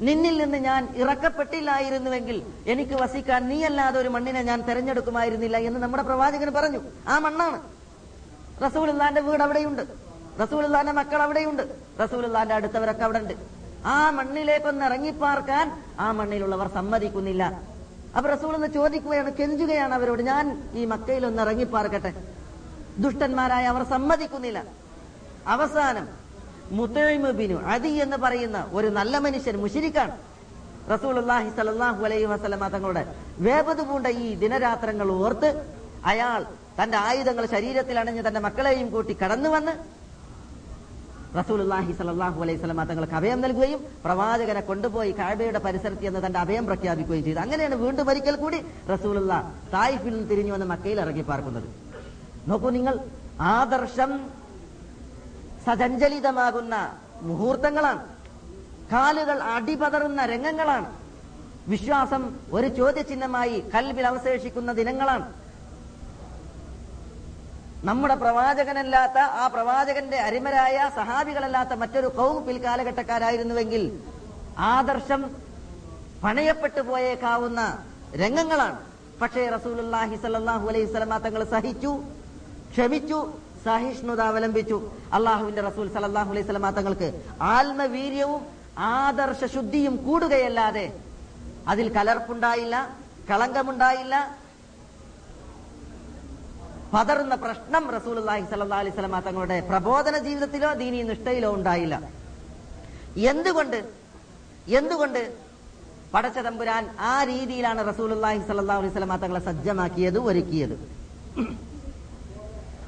നിന്നിൽ നിന്ന് ഞാൻ ഇറക്കപ്പെട്ടില്ലായിരുന്നുവെങ്കിൽ എനിക്ക് വസിക്കാൻ നീയല്ലാതെ ഒരു മണ്ണിനെ ഞാൻ തെരഞ്ഞെടുക്കുമായിരുന്നില്ല എന്ന് നമ്മുടെ പ്രവാചകൻ പറഞ്ഞു. ആ മണ്ണാണ്. റസൂൽ വീട് അവിടെയുണ്ട്. റസൂൽ മക്കൾ അവിടെയുണ്ട്. റസൂൽ അടുത്തവരൊക്കെ അവിടെ ഉണ്ട് ആ മണ്ണിലേക്കൊന്ന് ഇറങ്ങിപ്പാർക്കാൻ ആ മണ്ണിലുള്ളവർ സമ്മതിക്കുന്നില്ല. അപ്പൊ റസൂൾ ഒന്ന് ചോദിക്കുകയാണ് കെഞ്ചുകയാണ് അവരോട് ഞാൻ ഈ മക്കയിൽ ഒന്ന് ഇറങ്ങിപ്പാർക്കട്ടെ. ദുഷ്ടന്മാരായ അവർ സമ്മതിക്കുന്നില്ല. അവസാനം മുത്തേമുബിനു അതി എന്ന് പറയുന്ന ഒരു നല്ല മനുഷ്യൻ മുഷിരിക്കാണ്. റസൂലുള്ളാഹി സലാഹു അലൈഹി വസല്ലമ തങ്ങളുടെ വേപത് പൂണ്ട ഈ ദിനരാത്രങ്ങൾ ഓർത്ത് അയാൾ തന്റെ ആയുധങ്ങൾ ശരീരത്തിൽ അണിഞ്ഞ് തന്റെ മക്കളെയും കൂട്ടി കടന്നു വന്ന് റസൂലുള്ളാഹി സലാഹു അലൈഹി വസല്ലമ തങ്ങൾക്ക് അഭയം നൽകുകയും പ്രവാചകനെ കൊണ്ടുപോയി കാഴ്ബയുടെ പരിസരത്ത് എന്ന് തന്റെ അഭയം പ്രഖ്യാപിക്കുകയും ചെയ്തു. അങ്ങനെയാണ് വീണ്ടും ഒരിക്കൽ കൂടി റസൂലുള്ള തായിഫിൽ നിന്ന് തിരിഞ്ഞു വന്ന് മക്കയിൽ ഇറങ്ങി പാർക്കുന്നത്. നോക്കൂ നിങ്ങൾ ആദർശം സജഞ്ചലിതമാകുന്ന മുഹൂർത്തങ്ങളാണ്. കാലുകൾ അടിപതറുന്ന രംഗങ്ങളാണ്. വിശ്വാസം ഒരു ചോദ്യചിഹ്നമായി കൽവിൽ അവശേഷിക്കുന്ന ദിനങ്ങളാണ്. നമ്മുടെ പ്രവാചകനല്ലാത്ത ആ പ്രവാചകന്റെ അരിമരായ സഹാബികളല്ലാത്ത മറ്റൊരു കൗം പിൽക്കാലഘട്ടക്കാരായിരുന്നുവെങ്കിൽ ആദർശം പണയപ്പെട്ടു പോയേക്കാവുന്ന രംഗങ്ങളാണ്. പക്ഷേ റസൂലുള്ളാഹി സ്വല്ലല്ലാഹു അലൈഹി വസല്ലമ തങ്ങൾ സഹിച്ചു ക്ഷമിച്ചു സഹിഷ്ണുത അവലംബിച്ചു. അള്ളാഹുവിന്റെ റസൂൽ സലാഹു അലൈഹി വസല്ലമ തങ്ങൾക്ക് ആത്മവീര്യവും ആദർശ ശുദ്ധിയും കൂടുകയല്ലാതെ അതിൽ കലർപ്പുണ്ടായില്ല കളങ്കമുണ്ടായില്ല പതറുന്ന പ്രശ്നം റസൂലുള്ളാഹി സ്വല്ലല്ലാഹു അലൈഹി സ്വലമ തങ്ങളുടെ പ്രബോധന ജീവിതത്തിലോ ദീനി നിഷ്ഠയിലോ ഉണ്ടായില്ല. എന്തുകൊണ്ട്? എന്തുകൊണ്ട്? പടച്ച തമ്പുരാൻ ആ രീതിയിലാണ് റസൂലുള്ളാഹി സ്വല്ലല്ലാഹു അലൈഹി സ്വലമ തങ്ങളെ സജ്ജമാക്കിയത് ഒരുക്കിയത്.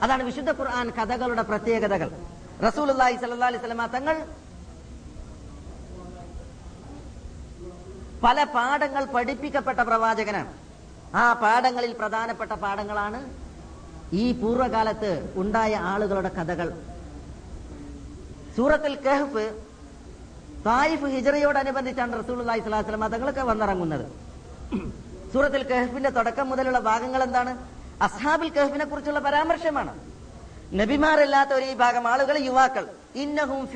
അതാണ് വിശുദ്ധ ഖുർആൻ കഥകളുടെ പ്രത്യേകതകൾ. റസൂലുള്ളാഹി സ്വല്ലല്ലാഹു അലൈഹി സ്വലമ തങ്ങൾ പല പാഠങ്ങൾ പഠിപ്പിക്കപ്പെട്ട പ്രവാചകനാണ്. ആ പാഠങ്ങളിൽ പ്രധാനപ്പെട്ട പാഠങ്ങളാണ് ഈ പൂർവകാലത്ത് ഉണ്ടായ ആളുകളുടെ കഥകൾ. സൂറത്തിൽ കഹ്ഫ് തായിഫ് ഹിജറയോടനുബന്ധിച്ചാണ് സ്വല്ലല്ലാഹു അലൈഹി വസല്ലം തങ്ങളൊക്കെ വന്നിറങ്ങുന്നത്. സൂറത്തിൽ കഹ്ഫിന്റെ തുടക്കം മുതലുള്ള ഭാഗങ്ങൾ എന്താണ്? അസ്ഹാബിൽ കെഹ്ഫിനെ കുറിച്ചുള്ള പരാമർശമാണ്. നബിമാരല്ലാത്ത ഒരു ഈ ഭാഗം ആളുകൾ യുവാക്കൾ. ഇന്നഹും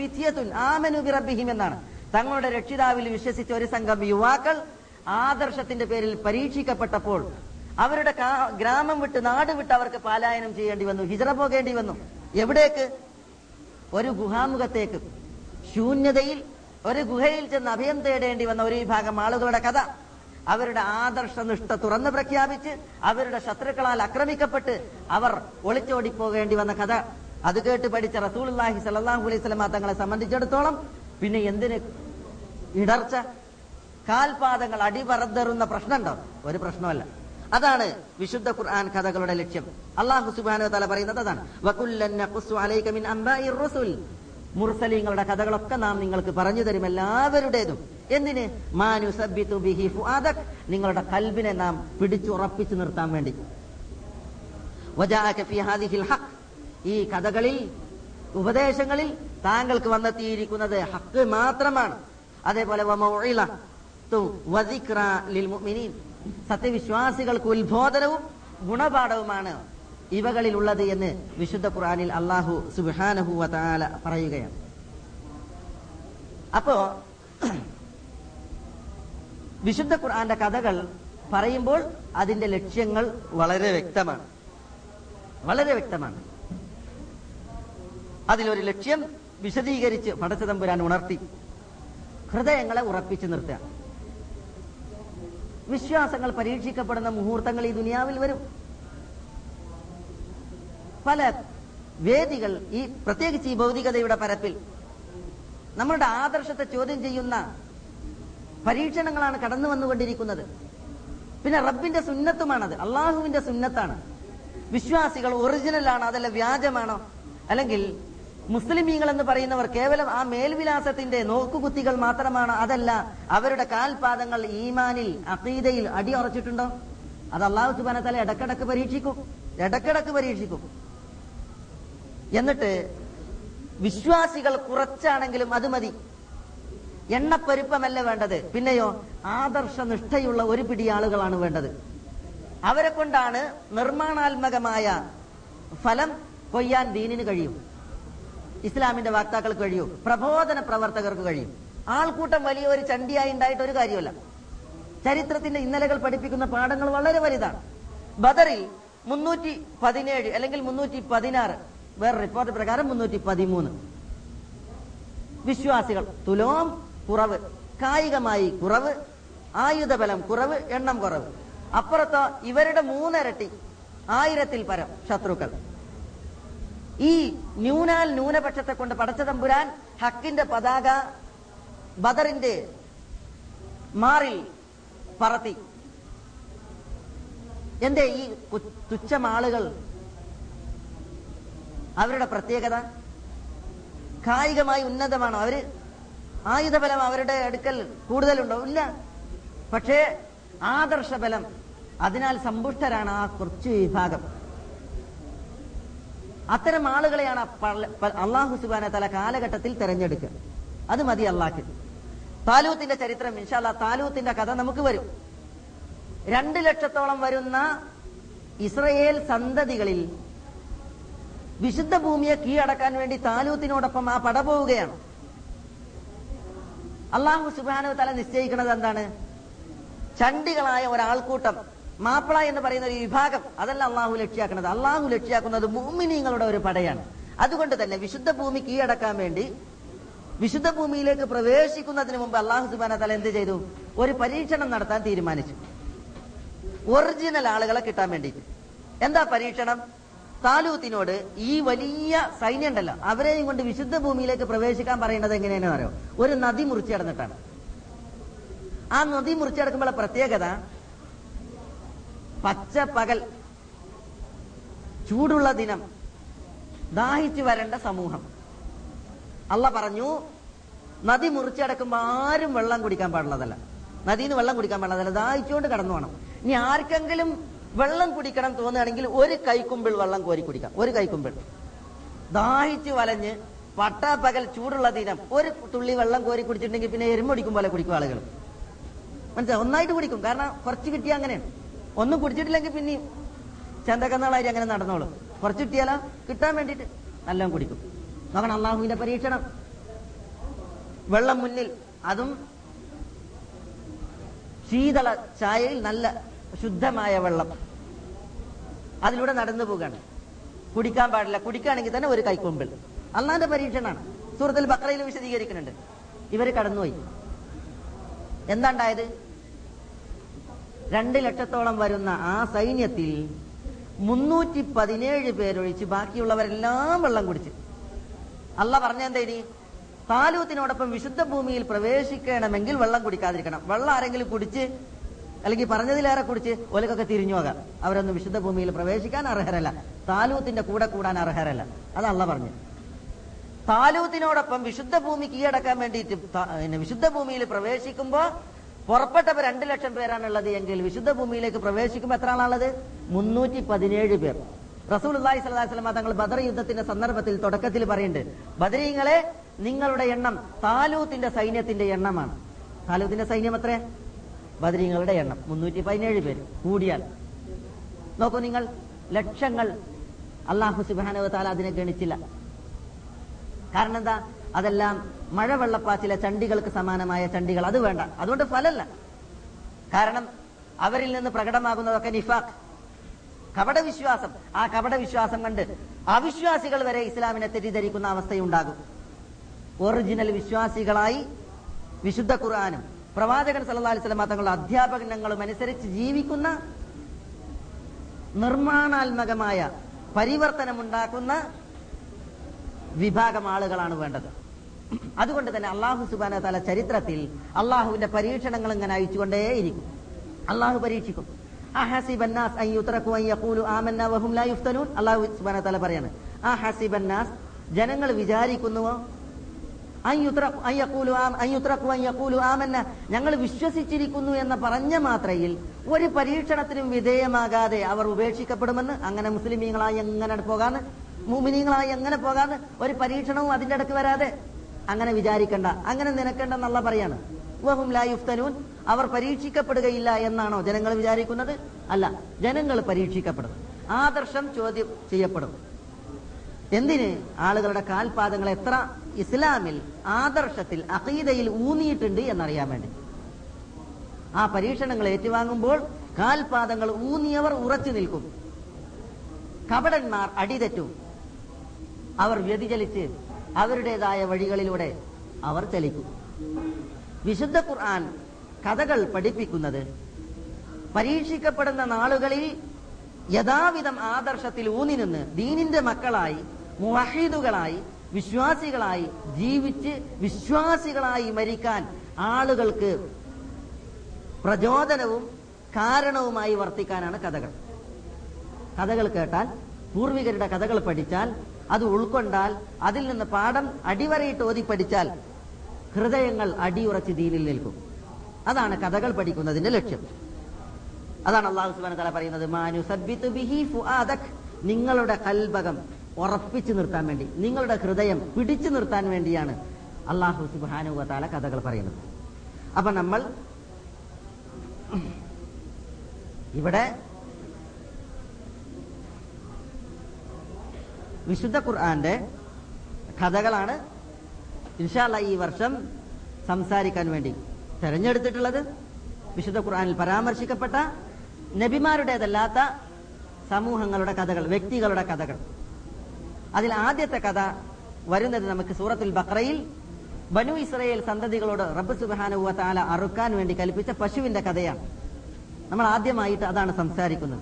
ആമനു ബിറബിഹിം എന്നാണ്. തങ്ങളുടെ രക്ഷിതാവിൽ വിശ്വസിച്ച ഒരു സംഘം യുവാക്കൾ ആദർശത്തിന്റെ പേരിൽ പരീക്ഷിക്കപ്പെട്ടപ്പോൾ അവരുടെ ഗ്രാമം വിട്ട് നാട് വിട്ട് അവർക്ക് പാലായനം ചെയ്യേണ്ടി വന്നു ഹിജറ പോകേണ്ടി വന്നു. എവിടേക്ക്? ഒരു ഗുഹാമുഖത്തേക്ക്. ശൂന്യതയിൽ ഒരു ഗുഹയിൽ ചെന്ന് അഭയം തേടേണ്ടി വന്ന ഒരു വിഭാഗം ആളുകളുടെ കഥ. അവരുടെ ആദർശനിഷ്ഠ തുറന്നു പ്രഖ്യാപിച്ച് അവരുടെ ശത്രുക്കളാൽ ആക്രമിക്കപ്പെട്ട് അവർ ഒളിച്ചോടി പോകേണ്ടി വന്ന കഥ. അത് കേട്ട് പഠിച്ച റസൂലുള്ളാഹി സ്വല്ലല്ലാഹു അലൈഹി വസല്ലമ തങ്ങളെ സംബന്ധിച്ചിടത്തോളം പിന്നെ എന്തിന് ഇടർച്ച? കാൽപാദങ്ങൾ അടിപറന്തറുന്ന പ്രശ്നമുണ്ടോ? ഒരു പ്രശ്നമല്ല. അതാണ് വിശുദ്ധ ഖുർആൻ കഥകളുടെ ലക്ഷ്യം. അള്ളാഹു തആല പറയുന്നത് അതാണ്. മുർസലീങ്ങളുടെ കഥകളൊക്കെ നാം നിങ്ങൾക്ക് പറഞ്ഞു തരും എല്ലാവരുടേതും. എന്തിന്? മാനുസബിത്തു ബിഹി ഫുആദക്. നിങ്ങളുടെ കൽബിനെ നാം പിടിച്ചു ഉറപ്പിച്ചു നിർത്താൻ വേണ്ടി. ഈ കഥകളിൽ ഉപദേശങ്ങളിൽ താങ്കൾക്ക് വന്നെത്തിയിരിക്കുന്നത് ഹക്ക് മാത്രമാണ്. അതേപോലെ സത്യവിശ്വാസികൾക്ക് ഉത്ബോധനവും ഗുണപാഠവുമാണ് ഇവകളിൽ ഉള്ളത് എന്ന് വിശുദ്ധ ഖുറാനിൽ അള്ളാഹു സുബ്ഹാനഹു വതആല പറയുകയാണ്. അപ്പോ വിശുദ്ധ ഖുർആന്റെ കഥകൾ പറയുമ്പോൾ അതിന്റെ ലക്ഷ്യങ്ങൾ വളരെ വ്യക്തമാണ്. വളരെ വ്യക്തമാണ്. അതിലൊരു ലക്ഷ്യം വിശദീകരിച്ച് പടച്ചതമ്പുരാൻ ഉണർത്തി ഹൃദയങ്ങളെ ഉറപ്പിച്ചു നിർത്തുക. വിശ്വാസങ്ങൾ പരീക്ഷിക്കപ്പെടുന്ന മുഹൂർത്തങ്ങൾ ഈ ദുനിയാവിൽ വരും. പല വേദികൾ ഈ പ്രത്യേകിച്ച് ഈ ഭൗതികതയുടെ പരപ്പിൽ നമ്മളുടെ ആദർശത്തെ ചോദ്യം ചെയ്യുന്ന പരീക്ഷണങ്ങളാണ് കടന്നു വന്നുകൊണ്ടിരിക്കുന്നത്. പിന്നെ റബ്ബിന്റെ സുന്നത്തുമാണത് അള്ളാഹുവിന്റെ സുന്നത്താണ്. വിശ്വാസികൾ ഒറിജിനൽ ആണോ അതല്ല വ്യാജമാണോ? അല്ലെങ്കിൽ മുസ്ലിമീങ്ങൾ എന്ന് പറയുന്നവർ കേവലം ആ മേൽവിലാസത്തിന്റെ നോക്കുകുത്തികൾ മാത്രമാണ്. അതല്ല അവരുടെ കാൽപാദങ്ങൾ ഈമാനിൽ അഖീദയിൽ അടിയുറച്ചിട്ടുണ്ടോ? അത് അള്ളാഹു സുബാന തല ഇടക്കിടക്ക് പരീക്ഷിക്കും. ഇടക്കിടക്ക് പരീക്ഷിക്കും. എന്നിട്ട് വിശ്വാസികൾ കുറച്ചാണെങ്കിലും അത് മതി. എണ്ണപ്പെരുപ്പമല്ല വേണ്ടത്. പിന്നെയോ ആദർശ നിഷ്ഠയുള്ള ഒരു പിടി ആളുകളാണ് വേണ്ടത്. അവരെ കൊണ്ടാണ് നിർമ്മാണാത്മകമായ ഫലം കൊയ്യാൻ ദീനിന് കഴിയും. ഇസ്ലാമിന്റെ വാക്താക്കൾക്ക് കഴിയും പ്രബോധന പ്രവർത്തകർക്ക് കഴിയും. ആൾക്കൂട്ടം വലിയ ഒരു ചണ്ടിയായി ഉണ്ടായിട്ട് ഒരു കാര്യമല്ല. ചരിത്രത്തിന്റെ ഇന്നലകൾ പഠിപ്പിക്കുന്ന പാഠങ്ങൾ വളരെ വലുതാണ്. ബദറിൽ മുന്നൂറ്റി പതിനേഴ് അല്ലെങ്കിൽ മുന്നൂറ്റി പതിനാറ് വേറെ റിപ്പോർട്ട് പ്രകാരം മുന്നൂറ്റി പതിമൂന്ന്. വിശ്വാസികൾ തുലോം കുറവ് കായികമായി കുറവ് ആയുധബലം കുറവ് എണ്ണം കുറവ്. അപ്പുറത്തോ ഇവരുടെ മൂന്നരട്ടി ആയിരത്തിൽ പരം ശത്രുക്കൾ. ഈ ന്യൂനാൽ ന്യൂനപക്ഷത്തെ കൊണ്ട് പടച്ച തമ്പുരാൻ ഹക്കിന്റെ പതാക ബദറിന്റെ മാറിൽ പറത്തി. എന്തേ ഈ തുച്ഛമാളുകൾ അവരുടെ പ്രത്യേകത? കായികമായി ഉന്നതമാണോ അവർ? ആയുധബലം അവരുടെ അടുക്കൽ കൂടുതലുണ്ടോ? ഇല്ല. പക്ഷേ ആദർശബലം അതിനാൽ സമ്പുഷ്ടരാണ് ആ കുറച്ച് വിഭാഗം. അത്തരം ആളുകളെയാണ് അള്ളാഹു സുബാന തല കാലഘട്ടത്തിൽ തെരഞ്ഞെടുക്കുക. അത് മതി അള്ളാഹ് താലൂത്തിന്റെ ചരിത്രം ഇൻഷാല്ല താലൂത്തിന്റെ കഥ നമുക്ക് വരും. രണ്ട് ലക്ഷത്തോളം വരുന്ന ഇസ്രയേൽ സന്തതികളിൽ വിശുദ്ധ ഭൂമിയെ കീഴടക്കാൻ വേണ്ടി താലൂത്തിനോടൊപ്പം ആ പട പോവുകയാണ്. അള്ളാഹു സുബാനു തല നിശ്ചയിക്കുന്നത് എന്താണ്? ചണ്ടികളായ ഒരാൾക്കൂട്ടം മാപ്പിള എന്ന് പറയുന്ന ഒരു വിഭാഗം. അതല്ല അള്ളാഹു ലക്ഷ്യാക്കുന്നത്. അള്ളാഹു ലക്ഷ്യാക്കുന്നത് മുഅ്മിനീങ്ങളുടെ ഒരു പടയാണ്. അതുകൊണ്ട് തന്നെ വിശുദ്ധ ഭൂമി കീഴടക്കാൻ വേണ്ടി വിശുദ്ധ ഭൂമിയിലേക്ക് പ്രവേശിക്കുന്നതിന് മുമ്പ് അള്ളാഹു സുബാന തല എന്ത് ചെയ്തു? ഒരു പരീക്ഷണം നടത്താൻ തീരുമാനിച്ചു. ഒറിജിനൽ ആളുകളെ കിട്ടാൻ വേണ്ടിയിട്ട്. എന്താ പരീക്ഷണം? താലൂത്തിനോട് ഈ വലിയ സൈന്യം ഉണ്ടല്ലോ അവരെയും കൊണ്ട് വിശുദ്ധ ഭൂമിയിലേക്ക് പ്രവേശിക്കാൻ പറയുന്നത് എങ്ങനെയാണെന്ന് അറിയോ? ഒരു നദി മുറിച്ചടന്നിട്ടാണ് ആ നദി മുറിച്ചടക്കുമ്പോഴുള്ള പ്രത്യേകത പച്ച പകൽ ചൂടുള്ള ദിനം. ദാഹിച്ചു വരേണ്ട സമൂഹം. അള്ള പറഞ്ഞു നദി മുറിച്ചടക്കുമ്പോ ആരും വെള്ളം കുടിക്കാൻ പാടുള്ളതല്ല. നദിയിൽ നിന്ന് വെള്ളം കുടിക്കാൻ പാടുള്ളതല്ല. ദാഹിച്ചുകൊണ്ട് കടന്നു വേണം ഇനി ആർക്കെങ്കിലും വെള്ളം കുടിക്കണം തോന്നുകയാണെങ്കിൽ ഒരു കൈക്കുമ്പിൾ വെള്ളം കോരി കുടിക്കാം. ഒരു കൈക്കുമ്പിൾ ദാഹിച്ചു വലഞ്ഞ് പട്ടാപ്പകൽ ചൂടുള്ള ദിനം. ഒരു തുള്ളി വെള്ളം കോരി കുടിച്ചിട്ടുണ്ടെങ്കിൽ പിന്നെ എരുമ്പൊടിക്കും പോലെ കുടിക്കും ആളുകൾ മനസ്സിലായി? ഒന്നായിട്ട് കുടിക്കും. കാരണം കുറച്ച് കിട്ടിയ അങ്ങനെയാണ്. ഒന്നും കുടിച്ചിട്ടില്ലെങ്കിൽ പിന്നെയും ചന്തക്കന്നാളായി അങ്ങനെ നടന്നോളും. കുറച്ച് കിട്ടിയാലോ? കിട്ടാൻ വേണ്ടിട്ട് നല്ലോണം കുടിക്കും. നോക്കണം അള്ളാഹുവിന്റെ പരീക്ഷണം. വെള്ളം മുന്നിൽ അതും ശീതള ചായയിൽ നല്ല ശുദ്ധമായ വെള്ളം. അതിലൂടെ നടന്നു പോകാണ്. കുടിക്കാൻ പാടില്ല. കുടിക്കുകയാണെങ്കിൽ തന്നെ ഒരു കൈക്കൊമ്പിൽ. അള്ളാന്റെ പരീക്ഷണമാണ് സൂറത്തിൽ ബക്രയിൽ വിശദീകരിക്കുന്നുണ്ട്. ഇവർ കടന്നുപോയി. എന്താ ഉണ്ടായത് രണ്ട് ലക്ഷത്തോളം വരുന്ന ആ സൈന്യത്തിൽ മുന്നൂറ്റി പതിനേഴ് പേരൊഴിച്ച് ബാക്കിയുള്ളവരെല്ലാം വെള്ളം കുടിച്ച്. അല്ല പറഞ്ഞെന്തേനി താലൂത്തിനോടൊപ്പം വിശുദ്ധ ഭൂമിയിൽ പ്രവേശിക്കണമെങ്കിൽ വെള്ളം കുടിക്കാതിരിക്കണം. വെള്ളം ആരെങ്കിലും കുടിച്ച് അല്ലെങ്കിൽ പറഞ്ഞതിലേറെ കുടിച്ച് ഒലക്കൊക്കെ തിരിഞ്ഞു പോകാം. അവരൊന്നും വിശുദ്ധ ഭൂമിയിൽ പ്രവേശിക്കാൻ അർഹരല്ല. താലൂത്തിന്റെ കൂടെ കൂടാൻ അർഹരല്ല. അതല്ല പറഞ്ഞു. താലൂത്തിനോടൊപ്പം വിശുദ്ധ ഭൂമി കീഴടക്കാൻ വേണ്ടിയിട്ട് വിശുദ്ധ ഭൂമിയിൽ പ്രവേശിക്കുമ്പോ പുറപ്പെട്ടവർ രണ്ട് ലക്ഷം പേരാണുള്ളത് എങ്കിൽ വിശുദ്ധ ഭൂമിയിലേക്ക് പ്രവേശിക്കുമ്പോൾ എത്ര ആളാണുള്ളത്? മുന്നൂറ്റി പതിനേഴ് പേർ. റസൂൽ അള്ളാഹി സ്വലാഹി സ്വലമ തങ്ങൾ ബദർ യുദ്ധത്തിന്റെ സന്ദർഭത്തിൽ തുടക്കത്തിൽ പറയുന്നുണ്ട് ബദരീങ്ങളെ നിങ്ങളുടെ എണ്ണം താലൂത്തിന്റെ സൈന്യത്തിന്റെ എണ്ണമാണ്. താലൂത്തിന്റെ സൈന്യം എത്ര? ബദരീങ്ങളുടെ എണ്ണം മുന്നൂറ്റി പതിനേഴ് പേര് കൂടിയാൽ. നോക്കൂ നിങ്ങൾ ലക്ഷങ്ങൾ അള്ളാഹു സുബാനവ താല അതിനെ ഗണിച്ചില്ല. കാരണം എന്താ? അതെല്ലാം മഴവെള്ളപ്പാച്ചിലെ ചണ്ടികൾക്ക് സമാനമായ ചണ്ടികൾ. അത് വേണ്ട. അതുകൊണ്ട് ഫലല്ല. കാരണം അവരിൽ നിന്ന് പ്രകടമാകുന്നതൊക്കെ നിഫാഖ്. കപടവിശ്വാസം. ആ കപടവിശ്വാസം കണ്ട് അവിശ്വാസികൾ വരെ ഇസ്ലാമിനെ തെറ്റിദ്ധരിക്കുന്ന അവസ്ഥയുണ്ടാകും. ഒറിജിനൽ വിശ്വാസികളായി വിശുദ്ധ ഖുർആാനും പ്രവാചകൻ സല്ലല്ലാഹു അലൈഹി വസല്ലം തങ്ങളുടെ അധ്യാപനങ്ങളും അനുസരിച്ച് ജീവിക്കുന്ന നിർമ്മാണാത്മകമായ പരിവർത്തനമുണ്ടാക്കുന്ന വിഭാഗം ആളുകളാണ് വേണ്ടത്. അതുകൊണ്ട് തന്നെ അള്ളാഹു സുബാന തല ചരിത്രത്തിൽ അള്ളാഹുവിന്റെ പരീക്ഷണങ്ങൾ ഇങ്ങനെ അയച്ചുകൊണ്ടേയിരിക്കും. അള്ളാഹു പരീക്ഷിക്കും. പറയാണ് ആ ജനങ്ങൾ വിചാരിക്കുന്നുവോ ഞങ്ങൾ വിശ്വസിച്ചിരിക്കുന്നു എന്ന് പറഞ്ഞ മാത്രയിൽ ഒരു പരീക്ഷണത്തിനും വിധേയമാകാതെ അവർ ഉപേക്ഷിക്കപ്പെടുമെന്ന് അങ്ങനെ മുസ്ലിമീങ്ങളായി എങ്ങനെ പോകാന്ന് മുമിനീങ്ങളായി എങ്ങനെ പോകാന്ന് ഒരു പരീക്ഷണവും അതിന്റെ അടുത്ത് വരാതെ അങ്ങനെ വിചാരിക്കണ്ട അങ്ങനെ നിനക്കണ്ടെന്നുള്ള പറയാണ്. വഹും ലാ യുഫ്തനൂൻ അവർ പരീക്ഷിക്കപ്പെടുകയില്ല എന്നാണോ ജനങ്ങൾ വിചാരിക്കുന്നത്? അല്ല ജനങ്ങൾ പരീക്ഷിക്കപ്പെടും ആദർശം ചോദ്യം ചെയ്യപ്പെടും. എന്തിന് ആളുകളുടെ കാൽപാദങ്ങൾ എത്ര? ഇസ്ലാമിൽ ആദർശത്തിൽ അഖീദയിൽ ഊന്നിയിട്ടുണ്ട് എന്നറിയാൻ വേണ്ടി. ആ പരീക്ഷണങ്ങൾ ഏറ്റുവാങ്ങുമ്പോൾ കാൽപാദങ്ങൾ ഊന്നിയവർ ഉറച്ചു നിൽക്കും. കപടന്മാർ അടിതെറ്റും. അവർ വ്യതിചലിച്ച് അവരുടേതായ വഴികളിലൂടെ അവർ ചലിക്കും വിശുദ്ധ ഖുർആൻ കഥകൾ പഠിപ്പിക്കുന്നത് പരീക്ഷിക്കപ്പെടുന്ന നാളുകളിൽ യഥാവിധം ആദർശത്തിൽ ഊന്നി നിന്ന് ദീനിന്റെ മക്കളായി മുവഹീദുകളായി വിശ്വാസികളായി ജീവിച്ച് വിശ്വാസികളായി മരിക്കാൻ ആളുകൾക്ക് പ്രചോദനവും കാരണവുമായി വർത്തിക്കാനാണ് കഥകൾ. കഥകൾ കേട്ടാൽ പൂർവികരുടെ കഥകൾ പഠിച്ചാൽ അത് ഉൾക്കൊണ്ടാൽ അതിൽ നിന്ന് പാഠം അടിവരയിട്ട് ഓതി പഠിച്ചാൽ ഹൃദയങ്ങൾ അടിയുറച്ച് ദീനിൽ നിൽക്കും. അതാണ് കഥകൾ പഠിക്കുന്നതിന്റെ ലക്ഷ്യം. അതാണ് അള്ളാഹു തല പറയുന്നത് മാനു ബിഹി ഫുആദക്. നിങ്ങളുടെ കൽബകം ഉറപ്പിച്ചു നിർത്താൻ വേണ്ടി നിങ്ങളുടെ ഹൃദയം പിടിച്ചു നിർത്താൻ വേണ്ടിയാണ് അള്ളാഹു സുബാനു താല കഥകൾ പറയുന്നത്. അപ്പൊ നമ്മൾ ഇവിടെ വിശുദ്ധ ഖുർആന്റെ കഥകളാണ് ഇൻഷാല്ല ഈ വർഷം സംസാരിക്കാൻ വേണ്ടി തെരഞ്ഞെടുത്തിട്ടുള്ളത്. വിശുദ്ധ ഖുർആനിൽ പരാമർശിക്കപ്പെട്ട നബിമാരുടേതല്ലാത്ത സമൂഹങ്ങളുടെ കഥകൾ വ്യക്തികളുടെ കഥകൾ. അതിൽ ആദ്യത്തെ കഥ വരുന്നത് നമുക്ക് സൂറത്തുൽ ബക്രയിൽ ബനു ഇസ്രയേൽ സന്തതികളോട് റബ്ബ് സുബാനുവ അറുക്കാൻ വേണ്ടി കൽപ്പിച്ച പശുവിന്റെ കഥയാണ്. നമ്മൾ ആദ്യമായിട്ട് അതാണ് സംസാരിക്കുന്നത്.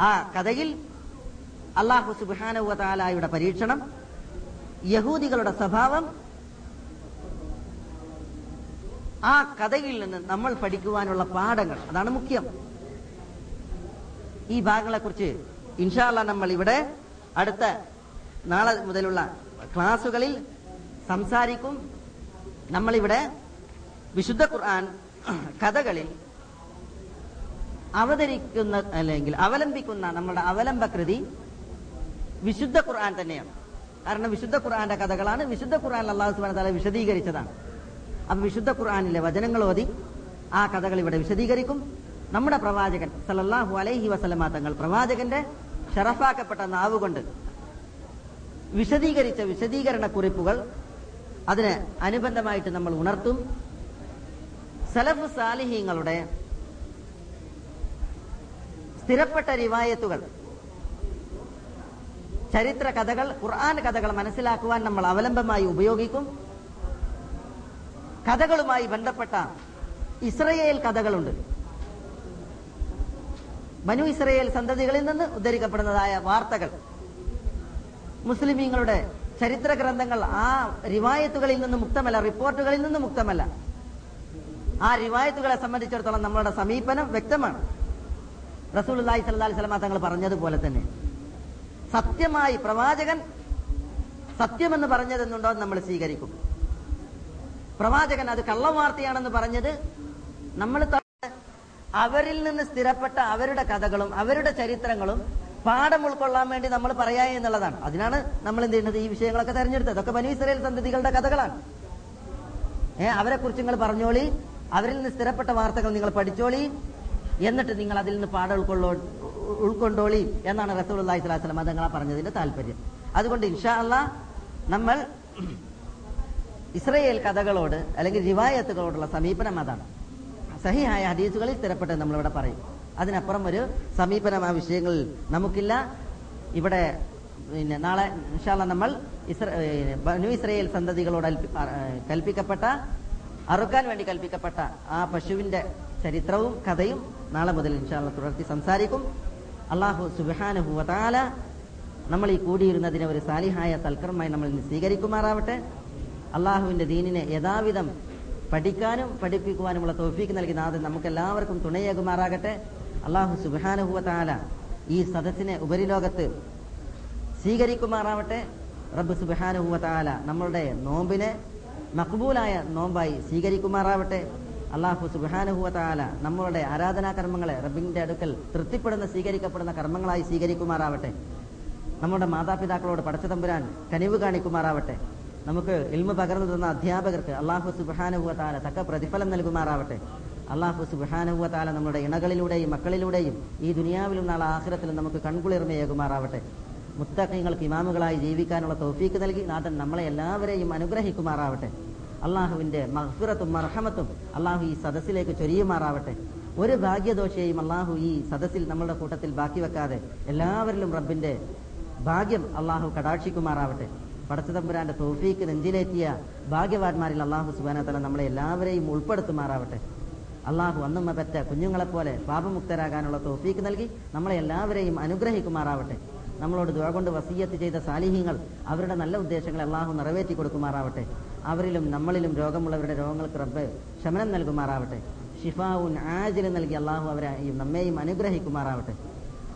ആ കഥയിൽ അള്ളാഹു സുബാനുവതാലായുടെ പരീക്ഷണം യഹൂദികളുടെ സ്വഭാവം ആ കഥയിൽ നിന്ന് നമ്മൾ പഠിക്കുവാനുള്ള പാഠങ്ങൾ. അതാണ് മുഖ്യം. ഈ ഭാഗങ്ങളെ കുറിച്ച് ഇൻഷാല്ല നമ്മൾ ഇവിടെ അടുത്ത നാളെ മുതലുള്ള ക്ലാസുകളിൽ സംസാരിക്കും. നമ്മളിവിടെ വിശുദ്ധ ഖുർആൻ കഥകളിൽ അവതരിക്കുന്ന അല്ലെങ്കിൽ അവലംബിക്കുന്ന നമ്മുടെ അവലംബകൃതി വിശുദ്ധ ഖുർആൻ തന്നെയാണ്. കാരണം വിശുദ്ധ ഖുർആന്റെ കഥകളാണ് വിശുദ്ധ ഖുർആൻ അള്ളാഹു സുബാന താല വിശദീകരിച്ചതാണ്. അപ്പൊ വിശുദ്ധ ഖുർആാനിലെ വചനങ്ങൾ ഓതി ആ കഥകൾ ഇവിടെ വിശദീകരിക്കും. നമ്മുടെ പ്രവാചകൻ സലല്ലാഹു അലൈഹി വസലമാ തങ്ങൾ പ്രവാചകന്റെ ഷറഫാക്കപ്പെട്ട നാവുകൊണ്ട് വിശദീകരിച്ച വിശദീകരണ കുറിപ്പുകൾ അതിന് അനുബന്ധമായിട്ട് നമ്മൾ ഉണർത്തും. സലഫ് സാലിഹീങ്ങളുടെ സ്ഥിരപ്പെട്ട റിവായത്തുകൾ ചരിത്ര കഥകൾ ഖുർആൻ കഥകൾ മനസ്സിലാക്കുവാൻ നമ്മൾ അവലംബമായി ഉപയോഗിക്കും. കഥകളുമായി ബന്ധപ്പെട്ട ഇസ്രയേൽ കഥകളുണ്ട്. മനു ഇസ്രയേൽ സന്തതികളിൽ നിന്ന് ഉദ്ധരിക്കപ്പെടുന്നതായ വാർത്തകൾ. മുസ്ലിമീങ്ങളുടെ ചരിത്ര ഗ്രന്ഥങ്ങൾ ആ റിവായത്തുകളിൽ നിന്ന് മുക്തമല്ല റിപ്പോർട്ടുകളിൽ നിന്ന് മുക്തമല്ല. ആ റിവായത്തുകളെ സംബന്ധിച്ചിടത്തോളം നമ്മളുടെ സമീപനം വ്യക്തമാണ്. റസൂൽ സല്ലാ സ്വലമ തങ്ങൾ പറഞ്ഞതുപോലെ തന്നെ. സത്യമായി പ്രവാചകൻ സത്യമെന്ന് പറഞ്ഞതെന്നുണ്ടോ നമ്മൾ സ്വീകരിക്കും. പ്രവാചകൻ അത് കള്ളവാർത്തയാണെന്ന് പറഞ്ഞത് നമ്മൾ അവരിൽ നിന്ന് സ്ഥിരപ്പെട്ട അവരുടെ കഥകളും അവരുടെ ചരിത്രങ്ങളും പാഠം ഉൾക്കൊള്ളാൻ വേണ്ടി നമ്മൾ പറയാ എന്നുള്ളതാണ്. അതിനാണ് നമ്മൾ എന്ത് ചെയ്യുന്നത്? ഈ വിഷയങ്ങളൊക്കെ തെരഞ്ഞെടുത്തത്. അതൊക്കെ ബനു ഇസ്രയേൽ സന്തതികളുടെ കഥകളാണ്. ഏ അവരെ കുറിച്ച് നിങ്ങൾ പറഞ്ഞോളി. അവരിൽ നിന്ന് സ്ഥിരപ്പെട്ട വാർത്തകൾ നിങ്ങൾ പഠിച്ചോളി. എന്നിട്ട് നിങ്ങൾ അതിൽ നിന്ന് പാഠം ഉൾക്കൊള്ളോ ഉൾക്കൊണ്ടോളി എന്നാണ് റസൂൽ അള്ളാഹി സ്വലാസ്ലം അതങ്ങളെ പറഞ്ഞതിന്റെ താല്പര്യം. അതുകൊണ്ട് ഇൻഷാ അള്ളാ നമ്മൾ ഇസ്രയേൽ കഥകളോട് അല്ലെങ്കിൽ റിവായത്തുകളോടുള്ള സമീപനം അതാണ്. സഹിയായ ഹദീസുകളിൽ സ്ഥിരപ്പെട്ടത് നമ്മളിവിടെ പറയും. അതിനപ്പുറം ഒരു സമീപനം ആ വിഷയങ്ങളിൽ നമുക്കില്ല. ഇവിടെ പിന്നെ നാളെ ഇൻഷാല്ല നമ്മൾ ഇസ്രു ഇസ്രയേൽ സന്തതികളോട് കൽപ്പിക്കപ്പെട്ട അറുക്കാൻ വേണ്ടി കൽപ്പിക്കപ്പെട്ട ആ പശുവിന്റെ ചരിത്രവും കഥയും നാളെ മുതൽ ഇൻഷാല്ല തുടർത്തി സംസാരിക്കും. അള്ളാഹു സുബാനുഭൂവതാല നമ്മൾ ഈ കൂടിയിരുന്നതിനെ ഒരു സാലിഹായ തൽക്കർമായി നമ്മൾ സ്വീകരിക്കുമാറാവട്ടെ. അള്ളാഹുവിന്റെ ദീനിനെ യഥാവിധം പഠിക്കാനും പഠിപ്പിക്കുവാനുമുള്ള തോഫീക്ക് നൽകി നാഥൻ നമുക്ക് എല്ലാവർക്കും തുണയേകുമാറാകട്ടെ. അള്ളാഹു സുബാനുഭൂവത്താല ഈ സദസ്സിനെ ഉപരിലോകത്ത് സ്വീകരിക്കുമാറാവട്ടെ. റബ്ബ് സുബാനുഭൂവത്താല നമ്മളുടെ നോമ്പിനെ മക്ബൂലായ നോമ്പായി സ്വീകരിക്കുമാറാവട്ടെ. അള്ളാഹു സുബാനുഭൂവതാല നമ്മളുടെ ആരാധനാ കർമ്മങ്ങളെ റബ്ബിന്റെ അടുക്കൽ തൃപ്തിപ്പെടുന്ന സ്വീകരിക്കപ്പെടുന്ന കർമ്മങ്ങളായി സ്വീകരിക്കുമാറാവട്ടെ. നമ്മുടെ മാതാപിതാക്കളോട് പടച്ചതമ്പുരാൻ കനിവ് കാണിക്കുമാറാവട്ടെ. നമുക്ക് ഇൽമ പകർന്നു തന്ന അധ്യാപകർക്ക് അള്ളാഹു സുബാനുഭവത്താല തക്ക പ്രതിഫലം നൽകുമാറാവട്ടെ. അള്ളാഹു സുബാനുഭവത്താല നമ്മുടെ ഇണകളിലൂടെയും മക്കളിലൂടെയും ഈ ദുനിയാവിലും നാളെ ആഹ്റത്തിലും നമുക്ക് കൺകുളിർമയേകുമാറാവട്ടെ. മുത്തക്കങ്ങൾക്ക് ഇമാമുകളായി ജീവിക്കാനുള്ള തോഫീക്ക് നൽകി നാഥൻ നമ്മളെ എല്ലാവരെയും അനുഗ്രഹിക്കുമാറാവട്ടെ. അള്ളാഹുവിന്റെ മഹ്ഫിറത്തും മർഹമത്തും അള്ളാഹു ഈ സദസ്സിലേക്ക് ചൊരിയുമാറാവട്ടെ. ഒരു ഭാഗ്യദോഷയെയും അള്ളാഹു ഈ സദസ്സിൽ നമ്മളുടെ കൂട്ടത്തിൽ ബാക്കി വെക്കാതെ എല്ലാവരിലും റബ്ബിന്റെ ഭാഗ്യം അള്ളാഹു കടാക്ഷിക്കുമാറാവട്ടെ. പടച്ചതമ്പുരാന്റെ തോഫീക്ക് നെഞ്ചിലേറ്റിയ ഭാഗ്യവാന്മാരിൽ അള്ളാഹു സുബാനത്തല നമ്മളെ എല്ലാവരെയും ഉൾപ്പെടുത്തുമാറാവട്ടെ. അള്ളാഹു അന്നുമ്മ പറ്റ കുഞ്ഞുങ്ങളെപ്പോലെ പാപമുക്തരാകാനുള്ള തോഫീക്ക് നൽകി നമ്മളെ എല്ലാവരെയും അനുഗ്രഹിക്കുമാറാവട്ടെ. നമ്മളോട് ദുവ കൊണ്ട് വസീയത്ത് ചെയ്ത സാലിഹ്യങ്ങൾ അവരുടെ നല്ല ഉദ്ദേശങ്ങൾ അള്ളാഹു നിറവേറ്റി കൊടുക്കുമാറാവട്ടെ അവരിലും നമ്മളിലും രോഗമുള്ളവരുടെ രോഗങ്ങൾക്ക് റബ്ബ് ശമനം നൽകുമാറാവട്ടെ. ഷിഫാവുൻ ആജിൽ നൽകി അള്ളാഹു അവരെ നമ്മെയും അനുഗ്രഹിക്കുമാറാവട്ടെ.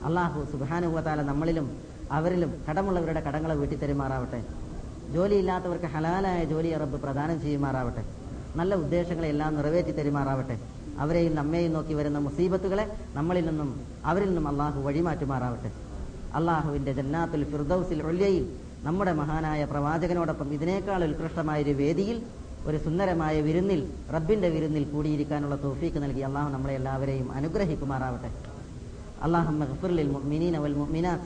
അള്ളാഹു സുബാനുഭവത്താല നമ്മളിലും അവരിലും കടമുള്ളവരുടെ കടങ്ങളെ വീട്ടി തരുമാറാവട്ടെ ജോലിയില്ലാത്തവർക്ക് ഹലാലായ ജോലി റബ്ബ് പ്രദാനം ചെയ്യുമാറാവട്ടെ. നല്ല ഉദ്ദേശങ്ങളെല്ലാം നിറവേറ്റി തരുമാറാവട്ടെ. അവരെയും നമ്മെയും നോക്കി വരുന്ന മുസീബത്തുകളെ നമ്മളിൽ നിന്നും അവരിൽ നിന്നും അള്ളാഹു വഴിമാറ്റുമാറാവട്ടെ. അള്ളാഹുവിന്റെ ജന്നാത്തുൽ ഫിർദൌസിൽ ഒല്യയിൽ നമ്മുടെ മഹാനായ പ്രവാചകനോടൊപ്പം ഇതിനേക്കാൾ ഉത്കൃഷ്ടമായ ഒരു വേദിയിൽ ഒരു സുന്ദരമായ വിരുന്നിൽ റബ്ബിന്റെ വിരുന്നിൽ കൂടിയിരിക്കാനുള്ള തോഫീക്ക് നൽകി അള്ളാഹു നമ്മളെ എല്ലാവരെയും അനുഗ്രഹിക്കുമാറാവട്ടെ اللهم اغفر للمؤمنين والمؤمنات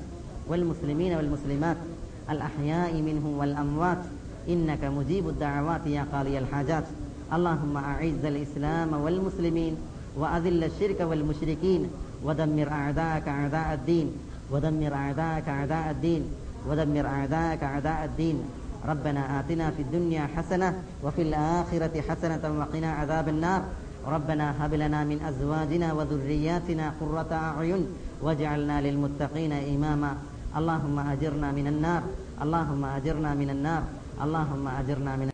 والمسلمين والمسلمات الأحياء منهم والأموات إنك مجيب الدعوات يا قاضي الحاجات اللهم أعز الإسلام والمسلمين وأذل الشرك والمشركين ودمر أعداءك أعداء الدين ودمر أعداءك أعداء الدين ودمر أعداءك أعداء الدين. ربنا آتنا في الدنيا حسنة وفي الآخرة حسنة وقنا عذاب النار. ربنا هب لنا من أزواجنا وذرياتنا قرة أعين واجعلنا للمتقين إماما. اللهم أجرنا من النار. اللهم أجرنا من النار. اللهم أجرنا من